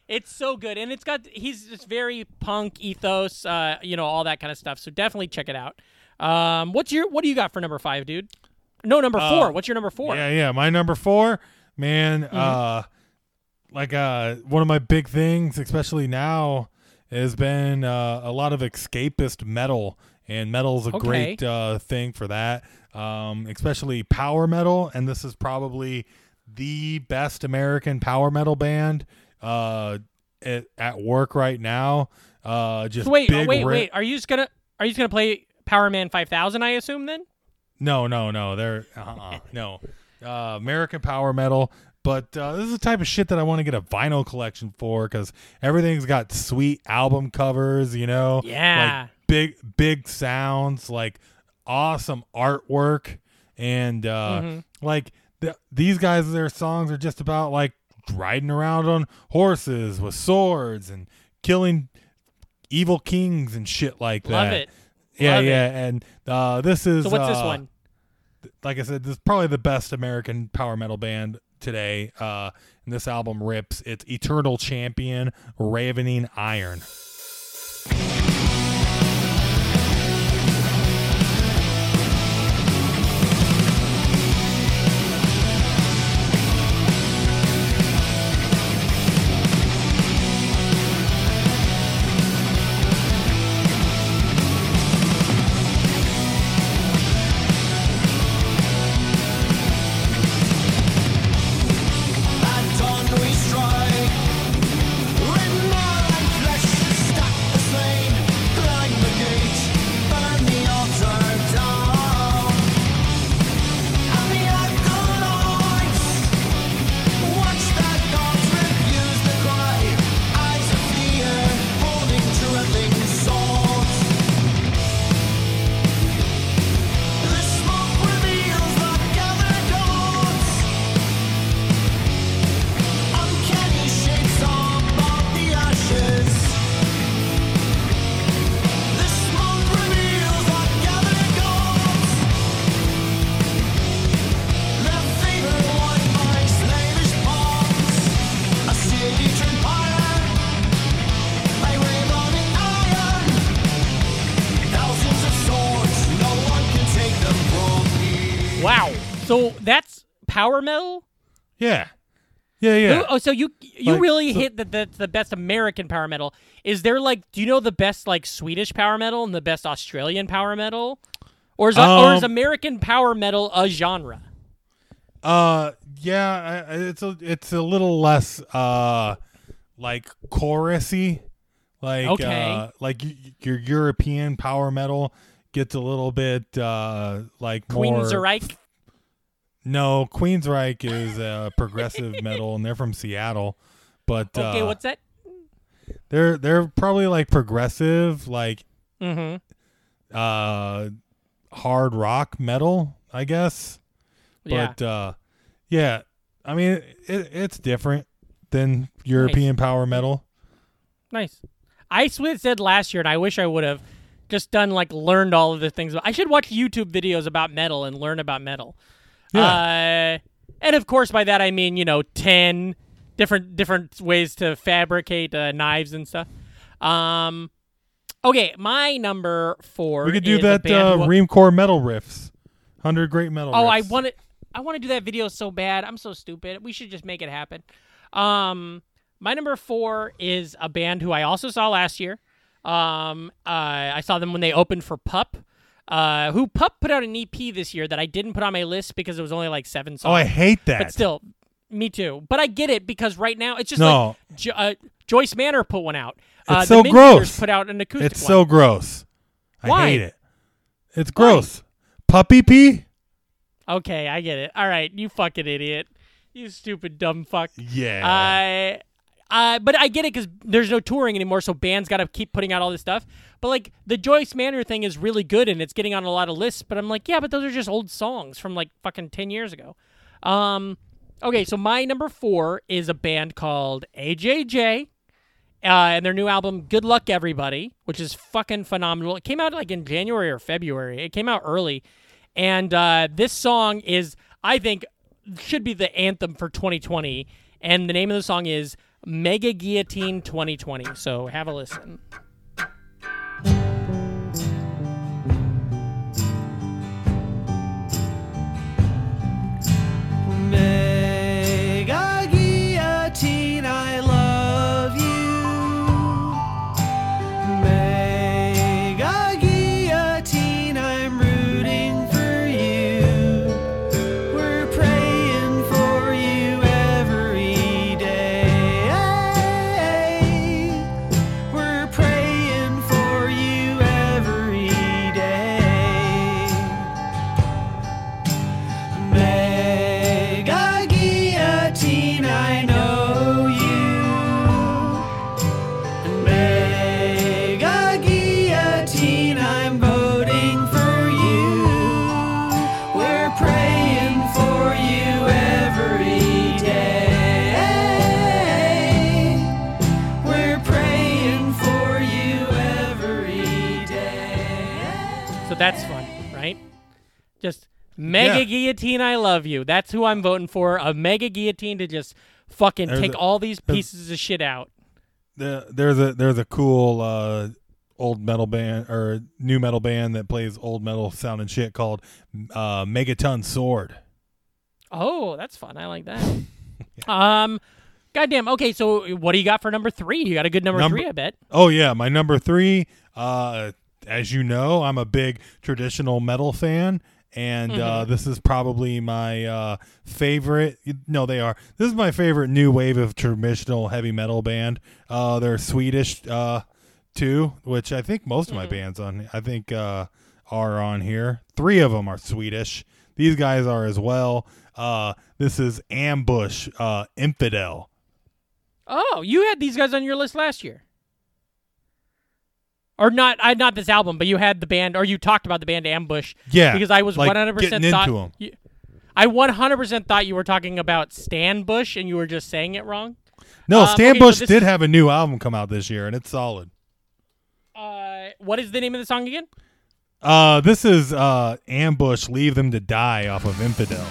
It's so good, and it's got he's just very punk ethos, uh, you know, all that kind of stuff. So definitely check it out. Um, what's your what do you got for number five, dude? No, number Uh, four. What's your number four? Yeah, yeah. My number four, man. Mm-hmm. Uh, like uh, one of my big things, especially now, has been uh, a lot of escapist metal, and metal's a Okay. great uh, thing for that. Um, especially power metal, and this is probably the best American power metal band uh, at, at work right now. Uh, just wait, big wait, ri- wait. Are you just gonna are you just gonna play Power Man Five Thousand? I assume then. No, no, no. They're uh-uh, no uh, American power metal. But uh, this is the type of shit that I want to get a vinyl collection for because everything's got sweet album covers, you know, Yeah. like big, big sounds, like awesome artwork, and uh, Mm-hmm. like th- these guys, their songs are just about like riding around on horses with swords and killing evil kings and shit like that. Love it. Yeah, Love it. yeah, and uh, this is So what's this uh, one? like I said, this is probably the best American power metal band today. Uh, and this album rips. It's Eternal Champion, Ravening Iron. Power metal. Yeah, Yeah, yeah. Oh, so you you Like, really so- hit that that's the best American power metal. Is there like do you know the best like Swedish power metal and the best Australian power metal? Or is or is Um, American power metal a genre? Uh, yeah, it's a it's a little less uh like chorusy, like Okay. uh, like your European power metal gets a little bit uh like more. Queensryche? No, Queensryche is uh, progressive metal, and they're from Seattle. But Okay, uh, what's that? they're they're probably like progressive, like Mm-hmm. uh hard rock metal, I guess. Yeah. But uh yeah, I mean it, it's different than European power metal. Nice. I said last year, and I wish I would have just done like learned all of the things. I should watch YouTube videos about metal and learn about metal. Uh, and of course, by that I mean you know ten different different ways to fabricate uh, knives and stuff. Um, okay, my number four. we could do is that uh Ream Core metal riffs. 100 great metal Oh, I want to. I want to do that video so bad. I'm so stupid. We should just make it happen. Um, my number four is a band who I also saw last year. Um, uh, I saw them when they opened for Pup. Uh, who Pup put out an EP this year that I didn't put on my list because it was only like seven songs. Oh, I hate that. But still, me too. But I get it because right now it's just No. like jo- uh, Joyce Manor put one out. Uh, It's the so gross. Put out an acoustic it's one. so gross. I Why? hate it. It's gross. Puppy pee? Okay, I get it. All right, you fucking idiot. You stupid dumb fuck. Yeah. I, uh, but I get it because there's no touring anymore, so bands got to keep putting out all this stuff. But like the Joyce Manor thing is really good and it's getting on a lot of lists. But I'm like, yeah, but those are just old songs from like fucking ten years ago. Um, okay, so my number four is a band called AJJ. Uh, and their new album, Good Luck Everybody, which is fucking phenomenal. It came out like in January or February. It came out early. And uh, this song is, I think, should be the anthem for 2020. And the name of the song is Mega Guillotine 2020. So have a listen. Mega Just Mega Yeah. Guillotine, I love you. That's who I'm voting for. A Mega Guillotine to just fucking There's take a- all these pieces of shit out. The- there's a there's a cool uh, old metal band or new metal band that plays old metal sounding shit called uh, Megaton Sword. Oh, that's fun. I like that. Um, goddamn. Okay, so what do you got for number three? You got a good number, Number- three, I bet. Oh yeah, my number three. Uh, as you know, I'm a big traditional metal fan, and uh, Mm-hmm. this is probably my uh, favorite. No, they are. This is my favorite new wave of traditional heavy metal band. Uh, they're Swedish uh, too, which I think most of Mm-hmm. my bands on. I think uh, are on here. Three of them are Swedish. These guys are as well. Uh, this is Ambush uh, Infidel. Oh, you had these guys on your list last year. Or not, I not this album, but you had the band, or you talked about the band Ambush. Yeah, because I was one hundred percent thought. into 'em. you- I one hundred percent thought you were talking about Stan Bush, and you were just saying it wrong. No, Um, Stan okay, Bush did have a new album come out this year, and it's solid. Uh, what is the name of the song again? Uh, this is uh, Ambush, Leave Them to Die off of Infidel.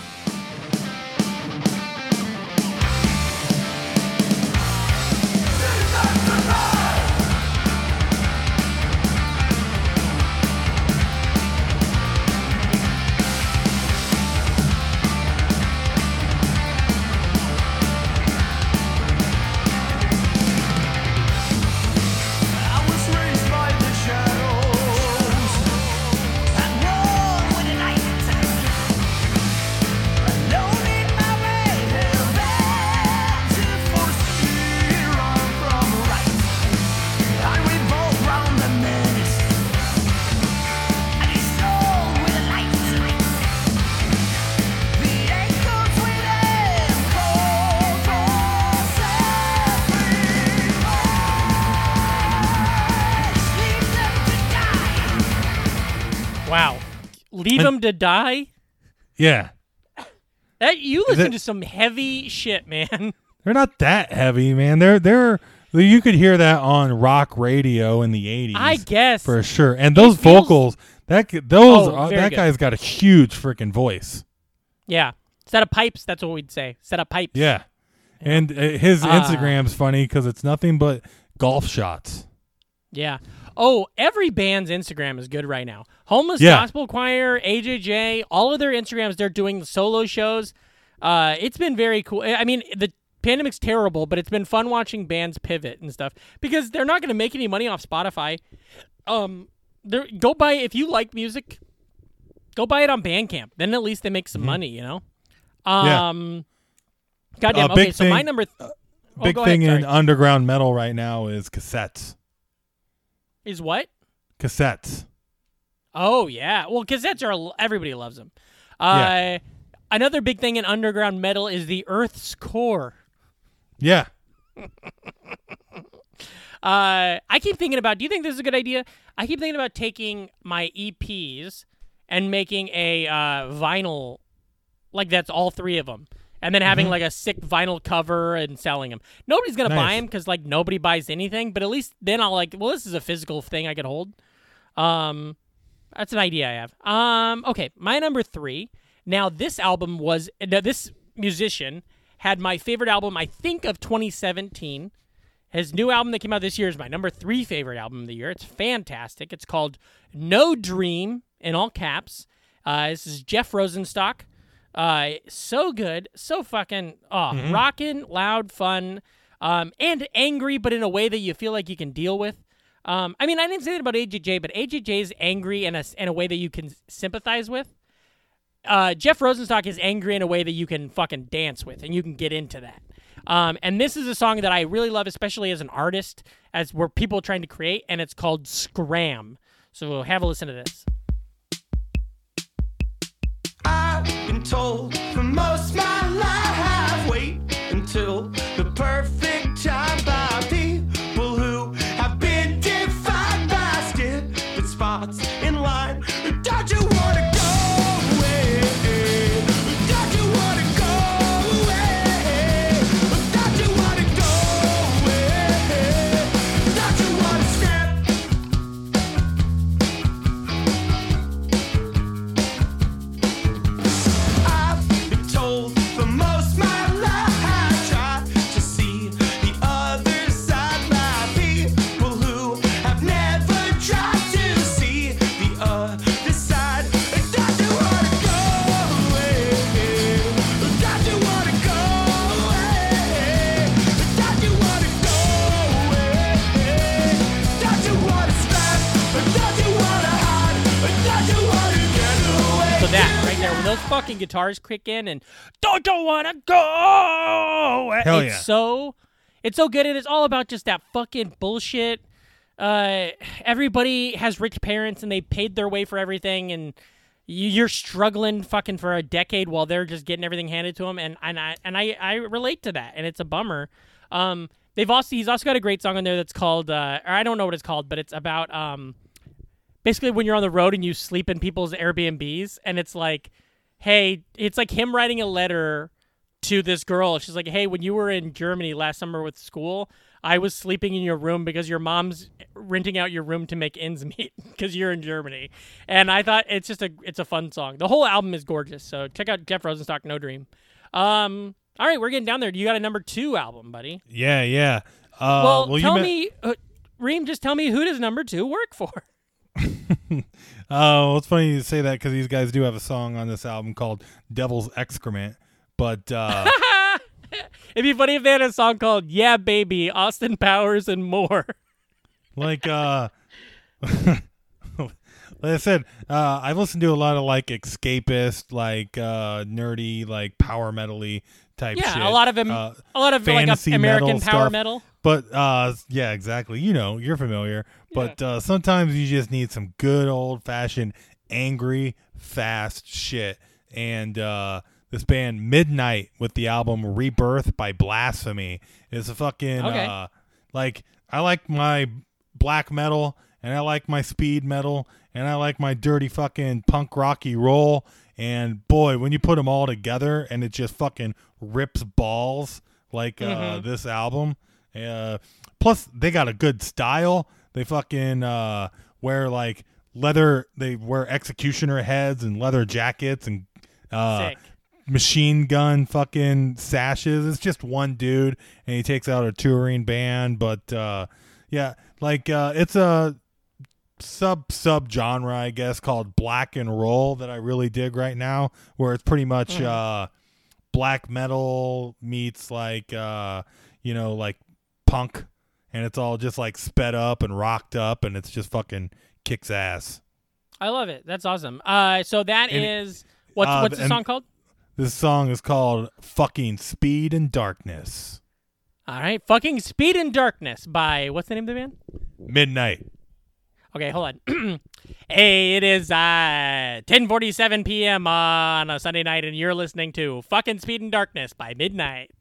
Leave And- him to die? Yeah, That you listen it- to some heavy shit, man. they're not that heavy, man. They're they're you could hear that on rock radio in the '80s. I guess. for sure. And those feels- vocals, that those Oh, uh, that good. guy's got a huge freaking voice. Yeah. Set of pipes, that's what we'd say. Set of pipes. Yeah, and uh, his Ah. Instagram's funny because it's nothing but golf shots. Yeah. Oh, every band's Instagram is good right now. Homeless Yeah. Gospel Choir, AJJ, all of their Instagrams, they're doing solo shows. Uh, it's been very cool. I mean, the pandemic's terrible, but it's been fun watching bands pivot and stuff because they're not going to make any money off Spotify. Um, go buy if you like music, go buy it on Bandcamp. Then at least they make some money, you know. Mm-hmm. Yeah. Um, goddamn. Uh, okay, so my number. Th- oh, Big thing ahead, in underground metal right now is cassettes. Is what? Cassettes. Oh yeah, well, cassettes are everybody loves them. Uh, Another big thing in underground metal is the Earth's core. Yeah. Uh, I keep thinking about. Do you think this is a good idea? I keep thinking about taking my EPs and making a uh, vinyl, like that's all three of them, and then having like a sick vinyl cover and selling them. Nobody's gonna buy 'em buy them because like nobody buys anything. But at least then I'll like, well, this is a physical thing I could hold. Um, that's an idea I have. Um, okay, my number three. Now this album was now this musician had my favorite album I think of 2017. His new album that came out this year is my number three favorite album of the year. It's fantastic. It's called No Dream in all caps. Uh, this is Jeff Rosenstock. Uh, so good, so fucking oh, rocking, loud, fun, um, and angry, but in a way that you feel like you can deal with. Um, I mean, I didn't say that about AJJ, but AJJ is angry in a in a way that you can sympathize with. Uh, Jeff Rosenstock is angry in a way that you can fucking dance with, and you can get into that. Um, and this is a song that I really love, especially as an artist, as we're people trying to create, and it's called Scram. So have a listen to this. Told for most my life, wait until guitars kick in and don't you wanna go? Hell it's yeah. so it's so good, and it's all about just that fucking bullshit. Uh, everybody has rich parents and they paid their way for everything, and you- you're struggling fucking for a decade while they're just getting everything handed to them, and and I and I I relate to that, and it's a bummer. Um, they've also he's also got a great song on there that's called uh, or I don't know what it's called, but it's about um basically when you're on the road and you sleep in people's Airbnbs and it's like, hey, it's like him writing a letter to this girl. She's like, hey, when you were in Germany last summer with school, I was sleeping in your room because your mom's renting out your room to make ends meet because you're in Germany. And I thought it's just a it's a fun song. The whole album is gorgeous. So check out Jeff Rosenstock, No Dream. Um, all right, we're getting down there. You got a number two album, buddy. Yeah, yeah. Uh, well, well, tell me, uh, Ream, just tell me who does number two work for? Oh, well, it's funny you say that because these guys do have a song on this album called "Devil's Excrement," but uh, It'd be funny if they had a song called "Yeah, Baby," Austin Powers and more. like uh, like I said, uh, I listen to a lot of like escapist, like uh, nerdy, like power metally type Yeah, shit. a lot of them, Uh, a lot of like American metal power stuff. metal. But uh yeah, exactly. You know, you're familiar. But uh sometimes you just need some good old fashioned angry fast shit. And uh this band Midnight with the album Rebirth by Blasphemy is a fucking Okay. uh like I like my black metal and I like my speed metal, and I like my dirty fucking punk rocky roll. And boy, when you put them all together and it just fucking rips balls like uh, this album. Uh, plus, they got a good style. They fucking uh, wear like leather. They wear executioner heads and leather jackets and uh, machine gun fucking sashes. It's just one dude, and he takes out a touring band. But uh, yeah, like uh, it's a sub sub genre, I guess, called black and roll that I really dig right now, where it's pretty much uh, black metal meets like uh, you know like punk, and it's all just like sped up and rocked up, and it's just fucking kicks ass. I love it. That's awesome. Uh, so that And- is what's uh, what's the song called? This song is called "Fucking Speed and Darkness." All right, fucking Speed and Darkness by what's the name of the band? Midnight. Okay, hold on. hey, it is uh 10:47 p.m. on a Sunday night, and you're listening to "Fucking Speed and Darkness" by Midnight.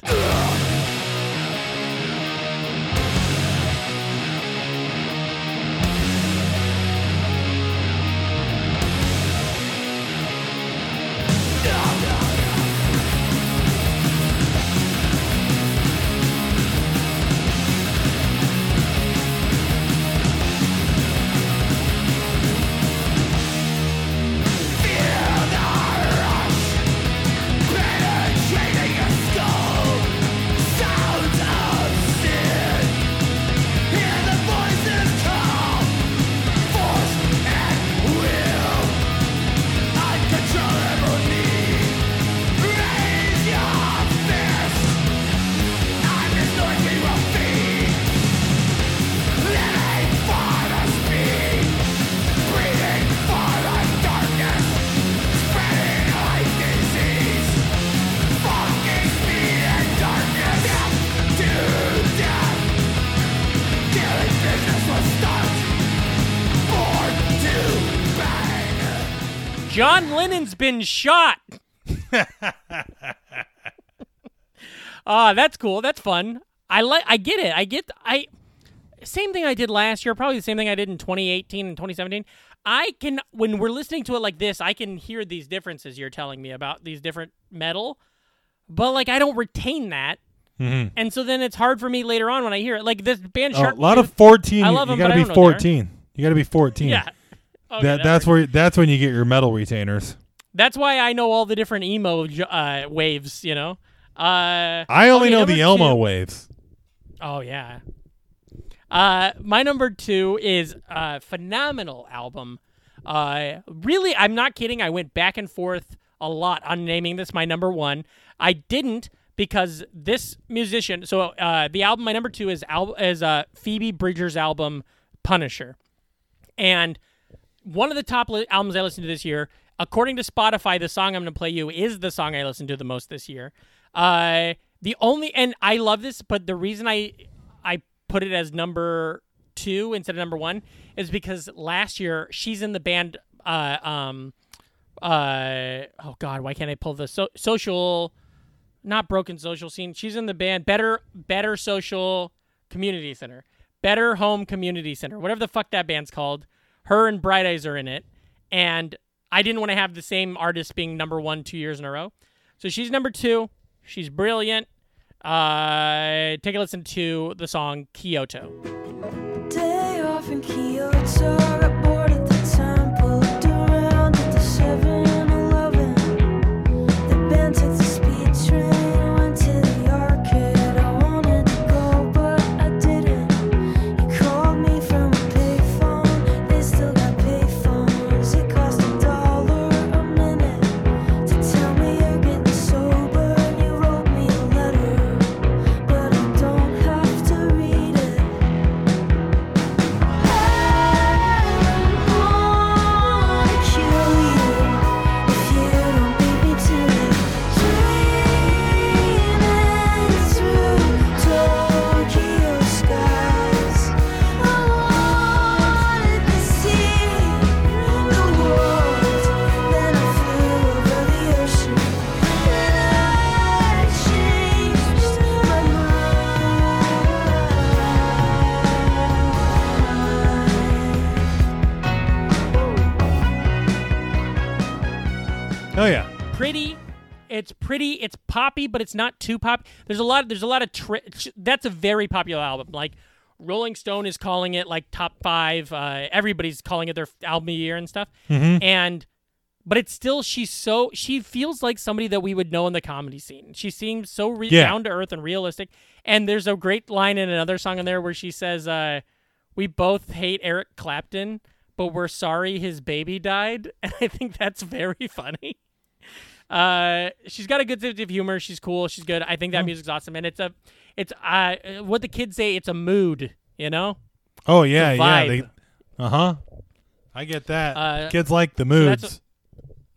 John Lennon's been shot. Ah, that's cool. That's fun. I like. I get it. I get. I same thing I did last year. Probably the same thing I did in 2018 and 2017. I can when we're listening to it like this, I can hear these differences you're telling me about these different metal, but like I don't retain that, and so then it's hard for me later on when I hear it. Like this band Oh, a lot of 14. I you- love you 'em, got to but I be don't know what they are. 14. You got to be 14. yeah. Okay, that, that that's where that's when you get your metal retainers. That's why I know all the different emo uh, waves. You know. Uh, I only okay, know the Elmo two- waves. Oh yeah. Uh, my number two is a phenomenal album. Uh, really, I'm not kidding. I went back and forth a lot on naming this my number one. I didn't because this musician. So uh, the album, my number two is al- is uh, Phoebe Bridgers' album Punisher, and one of the top li- albums I listened to this year. According to Spotify, the song I'm going to play you is the song I listened to the most this year. Uh, the only and I love this, but the reason I I put it as number two instead of number one is because last year she's in the band. Uh, um, uh, oh God, why can't I pull the so- social? Not broken social scene. She's in the band Better Better Social Community Center, Better Home Community Center, whatever the fuck that band's called. Her and Bright Eyes are in it, and I didn't want to have the same artist being number one two years in a row. So she's number two. She's brilliant. Uh, take a listen to the song Kyoto. Day off in Kyoto, Oh yeah. pretty. It's pretty. It's poppy, but it's not too pop. There's a lot. There's a lot of. Tri- that's a very popular album. Like Rolling Stone is calling it like top five. Uh, everybody's calling it their album of the year and stuff. And but it's still she's so she feels like somebody that we would know in the comedy scene. She seems so re- Yeah. down to earth and realistic. And there's a great line in another song in there where she says, uh, "We both hate Eric Clapton, but we're sorry his baby died." And I think that's very funny. Uh, she's got a good sense of humor. She's cool. She's good. I think that music's awesome, and it's a, it's uh, what the kids say. It's a mood, you know. Oh yeah, yeah. uh huh. I get that. Uh, Kids like the that's moods.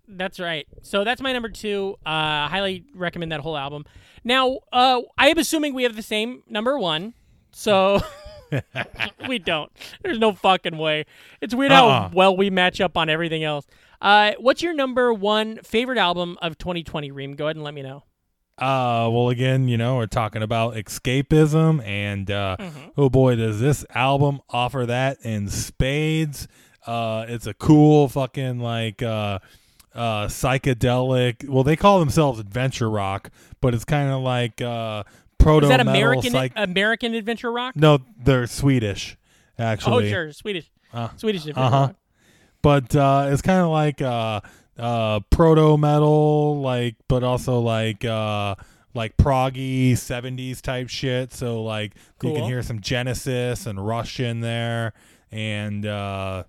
That's right. So that's my number two. Uh, highly recommend that whole album. Now, uh, I am assuming we have the same number one. So we don't. There's no fucking way. It's weird Uh-uh. how well we match up on everything else. Uh, what's your number one favorite album of 2020, Ream? Go ahead and let me know. Uh, well, again, you know, we're talking about escapism, and uh, Mm-hmm. oh boy, does this album offer that in spades. Uh, it's a cool fucking like uh, uh, psychedelic. Well, they call themselves adventure rock, but it's kind of like uh, proto Is that. American psych- American adventure rock? no, they're Swedish, actually. Oh, sure, Swedish, Uh, Swedish adventure uh-huh. rock. But uh, it's kind of like uh, uh, proto metal, like, but also like uh, like proggy '70s type shit. So like you can hear some Genesis and Rush in there, and uh,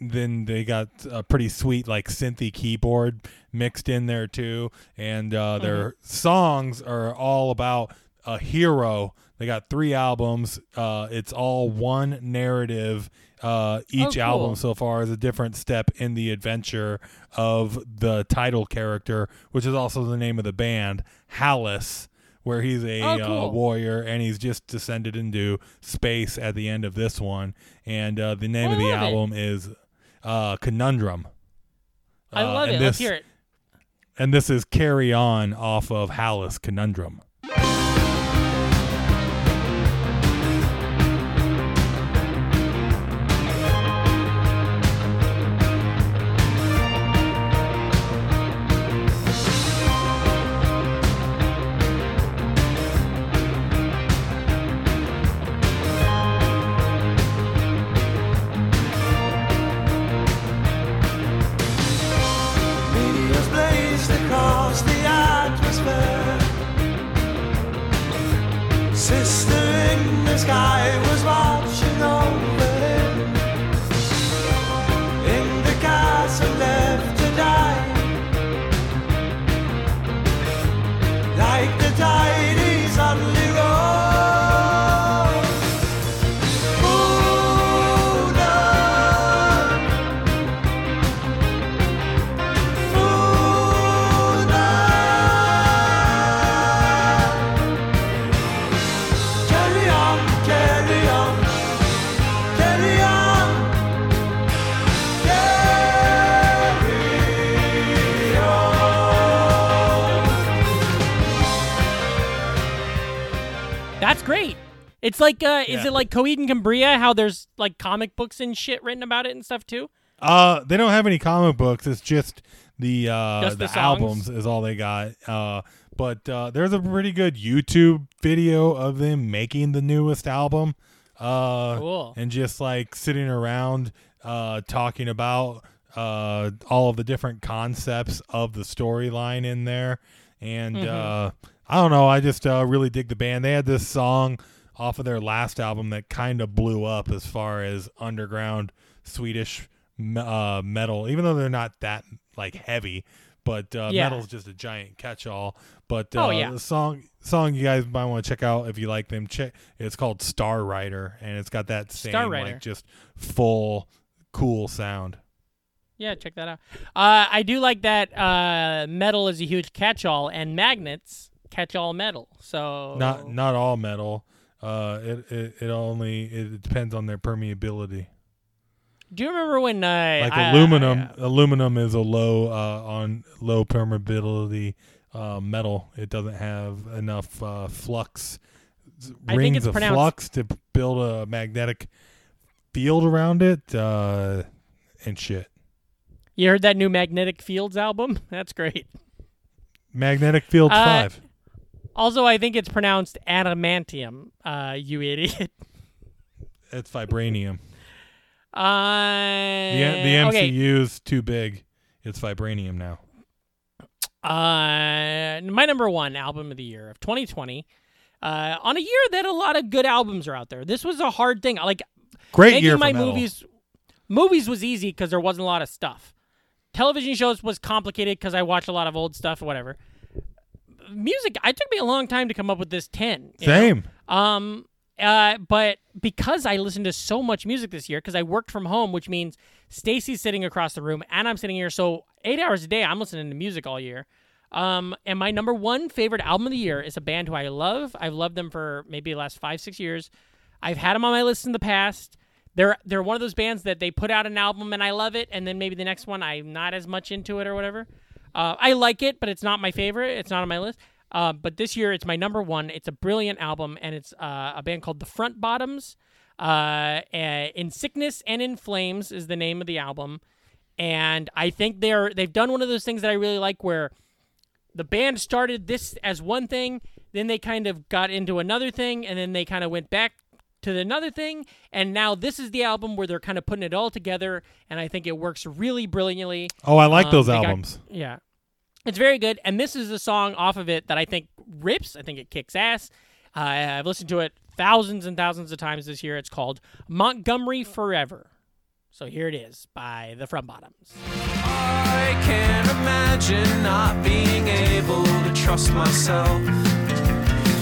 then they got a pretty sweet like synthy keyboard mixed in there too, and uh, their songs are all about a hero. They got three albums. Uh, it's all one narrative. Uh, each cool. album so far is a different step in the adventure of the title character, which is also the name of the band, Hällas, where he's a Oh, uh, warrior and he's just descended into space at the end of this one. And uh, the name I of the album is uh, Conundrum. I Uh, love it. This, Let's hear it. And this is Carry On off of Hällas Conundrum. Great. It's like, uh, is Yeah. it like Coheed and Cambria? How there's like comic books and shit written about it and stuff too. Uh, they don't have any comic books. It's just the uh Just the, the songs? albums is all they got. Uh, but uh, there's a pretty good YouTube video of them making the newest album. Uh, Cool. and just like sitting around, uh, talking about uh all of the different concepts of the storyline in there. And uh, I don't know. I just uh, really dig the band. They had this song off of their last album that kind of blew up as far as underground Swedish uh, metal, even though they're not that like heavy. But uh, Yeah. metal's just a giant catch-all. But uh, Oh, yeah. the song song you guys might want to check out if you like them. Check it's called Star Rider, and it's got that same like just full cool sound. Yeah, check that out. Uh, I do like that uh, metal is a huge catch-all, and magnets catch-all metal. So Not not all metal. Uh, it, it it only it depends on their permeability. Do you remember when uh, Like I- aluminum, I- aluminum is a low uh, on low permeability uh, metal. It doesn't have enough uh, flux I rings of flux to build a magnetic field around it uh, and shit. You heard that new Magnetic Fields album? That's great. Magnetic Field Uh, Five. Also, I think it's pronounced adamantium. Uh, you idiot. It's vibranium. Uh, The, the okay. MCU's too big. It's vibranium now. Uh, my number one album of the year of 2020. Uh, on a year that a lot of good albums are out there. This was a hard thing. Like Great making year for my movies. Movies was easy because there wasn't a lot of stuff. Television shows was complicated because I watched a lot of old stuff or whatever. Music, it took me a long time to come up with this ten. you know? Same. Um, uh, but because I listened to so much music this year, because I worked from home, which means Stacy's sitting across the room and I'm sitting here, so eight hours a day, I'm listening to music all year. Um, and my number one favorite album of the year is a band who I love. I've loved them for maybe the last five, six years. I've had them on my list in the past. They're they're one of those bands that they put out an album and I love it, and then maybe the next one I'm not as much into it or whatever. Uh, I like it, but it's not my favorite. It's not on my list. Uh, but this year, it's my number one. It's a brilliant album, and it's uh, a band called the Front Bottoms. Uh, uh, in Sickness and in Flames is the name of the album, and I think they're they've done one of those things that I really like, where the band started this as one thing, then they kind of got into another thing, and then they kind of went back to another thing, and now this is the album where they're kind of putting it all together, and I think it works really brilliantly. Oh, I like Um, those they got- albums. yeah. It's very good. And this is a song off of it that I think rips. I think it kicks ass. Uh, I've listened to it thousands and thousands of times this year. It's called Montgomery Forever. So here it is by the Front Bottoms. I can't imagine not being able to trust myself.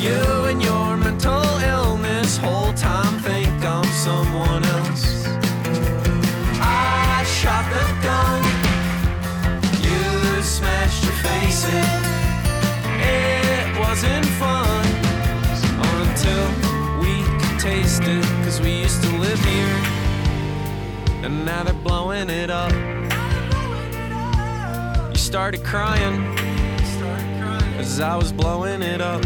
You and your mental illness, whole time think I'm someone else. I shot the gun, you smashed your face in. It wasn't fun until we could taste it, cause we used to live here. And now they're blowing it up. You started crying as I was blowing it up.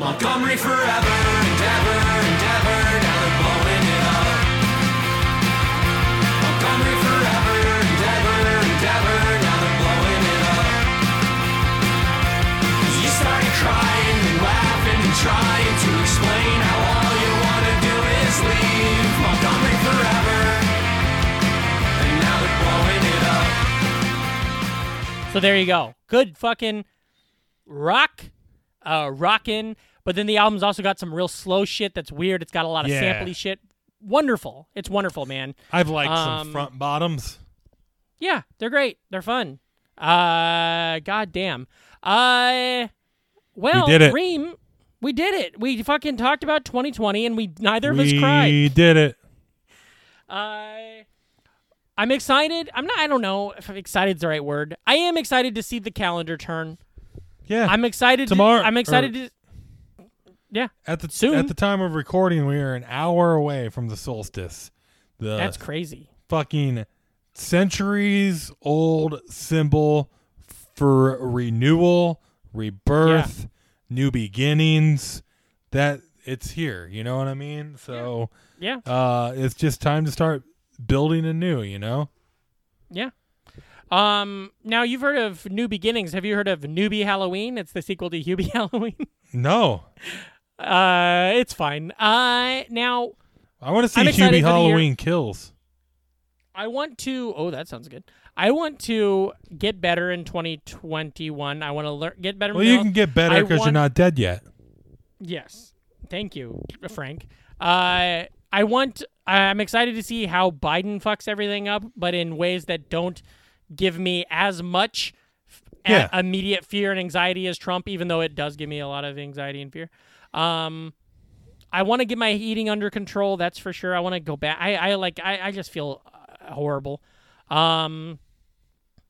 Montgomery forever, endeavor, endeavor, now they're blowing it up. Montgomery forever, endeavor, endeavor, now they're blowing it up. you started crying and laughing and trying to explain how all you wanna do is leave Montgomery forever. And now they're blowing it up. So there you go. Good fucking rock, uh, rockin'. But then the album's also got some real slow shit that's weird. It's got a lot of Yeah. sampley shit. Wonderful. It's wonderful, man. I've liked Um, some front bottoms. Yeah, they're great. They're fun. Uh, goddamn. Uh, well, did it. Ream, we did it. We fucking talked about 2020, and we neither of we us cried. We did it. Uh, I'm excited. I'm not. I don't know if excited is the right word. I am excited to see the calendar turn. Yeah. I'm excited Tomorrow- To, I'm excited to. Yeah, at the soon. at the time of recording, we are an hour away from the solstice. The that's crazy. fucking centuries old symbol for renewal, rebirth, new beginnings. That it's here. You know what I mean? So Yeah, uh, it's just time to start building anew. You know? yeah. Um, now you've heard of New Beginnings. Have you heard of Newbie Halloween? It's the sequel to Hubie Halloween. No, uh, it's fine. Uh, now I want to see I'm excited for the year. Halloween kills. I want to. Oh, that sounds good. I want to get better in 2021. I want to learn, get better. Well, you can get better because you're want- not dead yet. Yes. Thank you, Frank. Uh, I want. I'm excited to see how Biden fucks everything up, but in ways that don't give me as much f- a- Yeah. immediate fear and anxiety as Trump, even though it does give me a lot of anxiety and fear. Um, I want to get my eating under control. That's for sure. I want to go back. I, I like. I, I just feel uh, horrible. Um,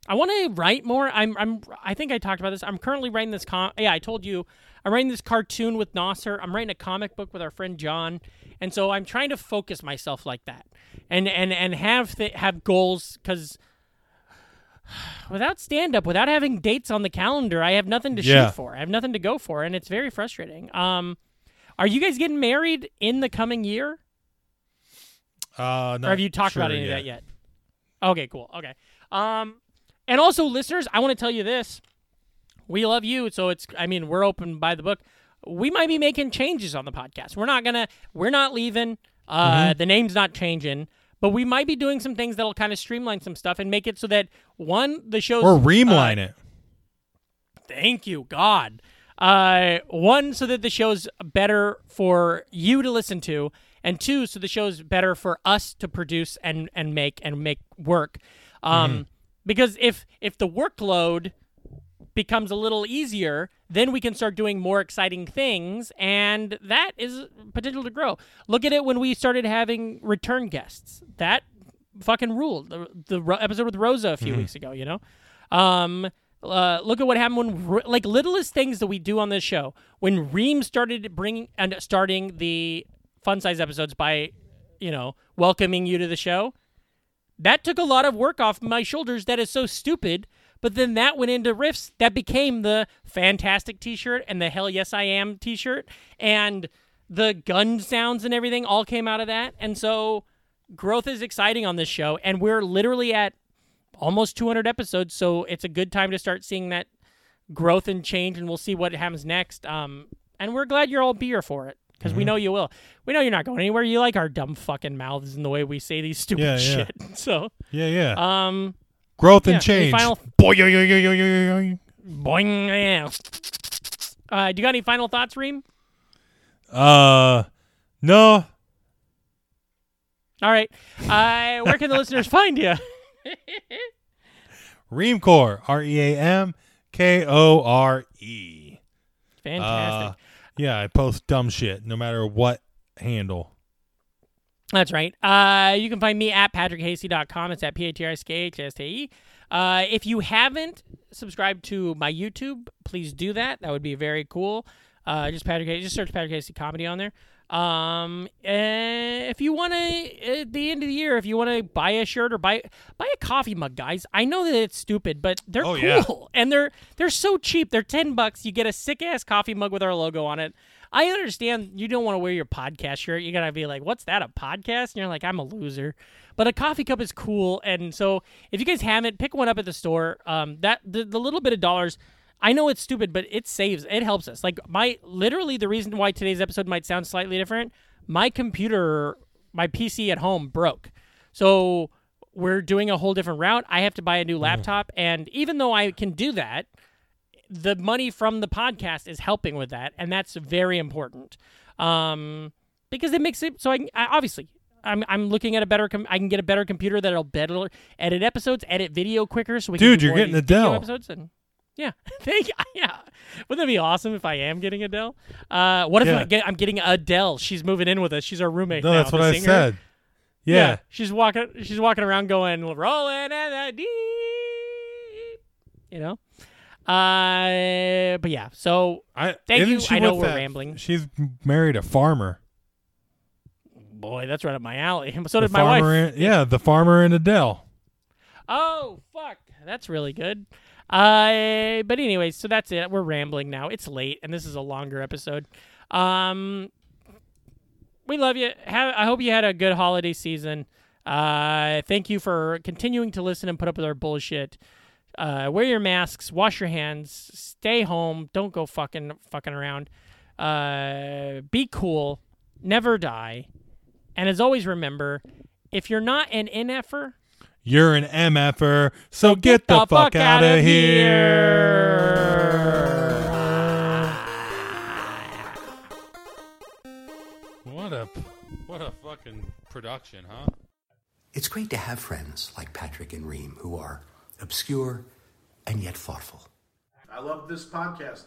I want to write more. I'm. I'm. I think I talked about this. I'm currently writing this. Com- yeah, I told you. I'm writing this cartoon with Nasser. I'm writing a comic book with our friend John, and so I'm trying to focus myself like that, and and and have th- have goals because. Without stand up, without having dates on the calendar, I have nothing to Yeah. shoot for. I have nothing to go for, and it's very frustrating. Um, are you guys getting married in the coming year, Uh, or have you talked about sure any of that yet? Okay, cool. Okay. Um, and also, listeners, I want to tell you this: we love you, so it's. I mean, we're open by the book. We might be making changes on the podcast. We're not gonna. We're not leaving. Uh, the name's not changing, but we might be doing some things that'll kind of streamline some stuff and make it so that one, the show's Or uh, it. Thank you, God. Uh, one, so that the show's better for you to listen to, and two, so the show's better for us to produce and and make and make work. Um, because if if the workload becomes a little easier, then we can start doing more exciting things, and that is potential to grow. Look at it when we started having return guests. That fucking ruled. The, the ro- episode with Rosa a few weeks ago, you know. Um, uh, look at what happened when, like, littlest things that we do on this show. When Ream started bringing and starting the fun size episodes by, you know, welcoming you to the show. That took a lot of work off my shoulders. That is so stupid. But then that went into riffs. That became the fantastic T-shirt and the Hell Yes I Am T-shirt and the gun sounds and everything all came out of that. And so growth is exciting on this show, and we're literally at almost 200 episodes. So it's a good time to start seeing that growth and change, and we'll see what happens next. Um, and we're glad you're all here for it because we know you will. We know you're not going anywhere. You like our dumb fucking mouths and the way we say these stupid Yeah, yeah. shit. So, Yeah, yeah. um, Growth and change. final- yo. boing. Yeah. Uh, do you got any final thoughts, Ream? Uh, no. All right. Uh, where can the listeners find you? Reamkore. R E A M K O R E. Fantastic. Uh, yeah, I post dumb shit no matter what handle. That's right. Uh, you can find me at patrickhastie.com. It's at P-A-T-R-I-C-H-S-T-E. Uh, if you haven't subscribed to my YouTube, please do that. That would be very cool. Uh, just Patrick, just search Patrick Hastie Comedy on there. Um, eh, if you want to, at the end of the year, if you want to buy a shirt or buy buy a coffee mug, guys. I know that it's stupid, but they're Oh, yeah. cool and they're they're so cheap. They're ten bucks. You get a sick ass coffee mug with our logo on it. I understand you don't want to wear your podcast shirt. You gotta be like, "What's that? A podcast?" And you're like, "I'm a loser." But a coffee cup is cool, and so if you guys haven't, pick one up at the store. Um, that the, the little bit of dollars. I know it's stupid, but it saves. It helps us. Like my literally the reason why today's episode might sound slightly different. My computer, my PC at home broke, so we're doing a whole different route. I have to buy a new laptop, and even though I can do that, the money from the podcast is helping with that, and that's very important. Um, because it makes it so I, can, I obviously I'm I'm looking at a better com- I can get a better computer that'll better edit episodes, edit video quicker, so we Dude, can do you're getting Adele. episodes and. Yeah, thank you. Yeah, wouldn't that be awesome if I am getting Adele? Uh, what if Yeah. I get, I'm getting Adele? She's moving in with us. She's our roommate. No, now, that's what the I singer. said. Yeah. she's walking. She's walking around going rolling in the deep. You know. Uh, but yeah. So I, Thank you. I know we're that- rambling. She's married a farmer. boy, that's right up my alley. So The did my wife. yeah, the farmer and Adele. Oh fuck, that's really good. Uh, but anyways, so that's it. We're rambling now. It's late, and this is a longer episode. Um, we love you. Have, I hope you had a good holiday season. Uh, thank you for continuing to listen and put up with our bullshit. Uh, wear your masks, wash your hands, stay home, don't go fucking fucking around. Uh, be cool, never die, and as always, remember, if you're not an NFer, You're an MFer, so get, the, fuck, out of here. What a what a fucking production, huh? It's great to have friends like Patrick and Ream who are obscure and yet thoughtful. I love this podcast.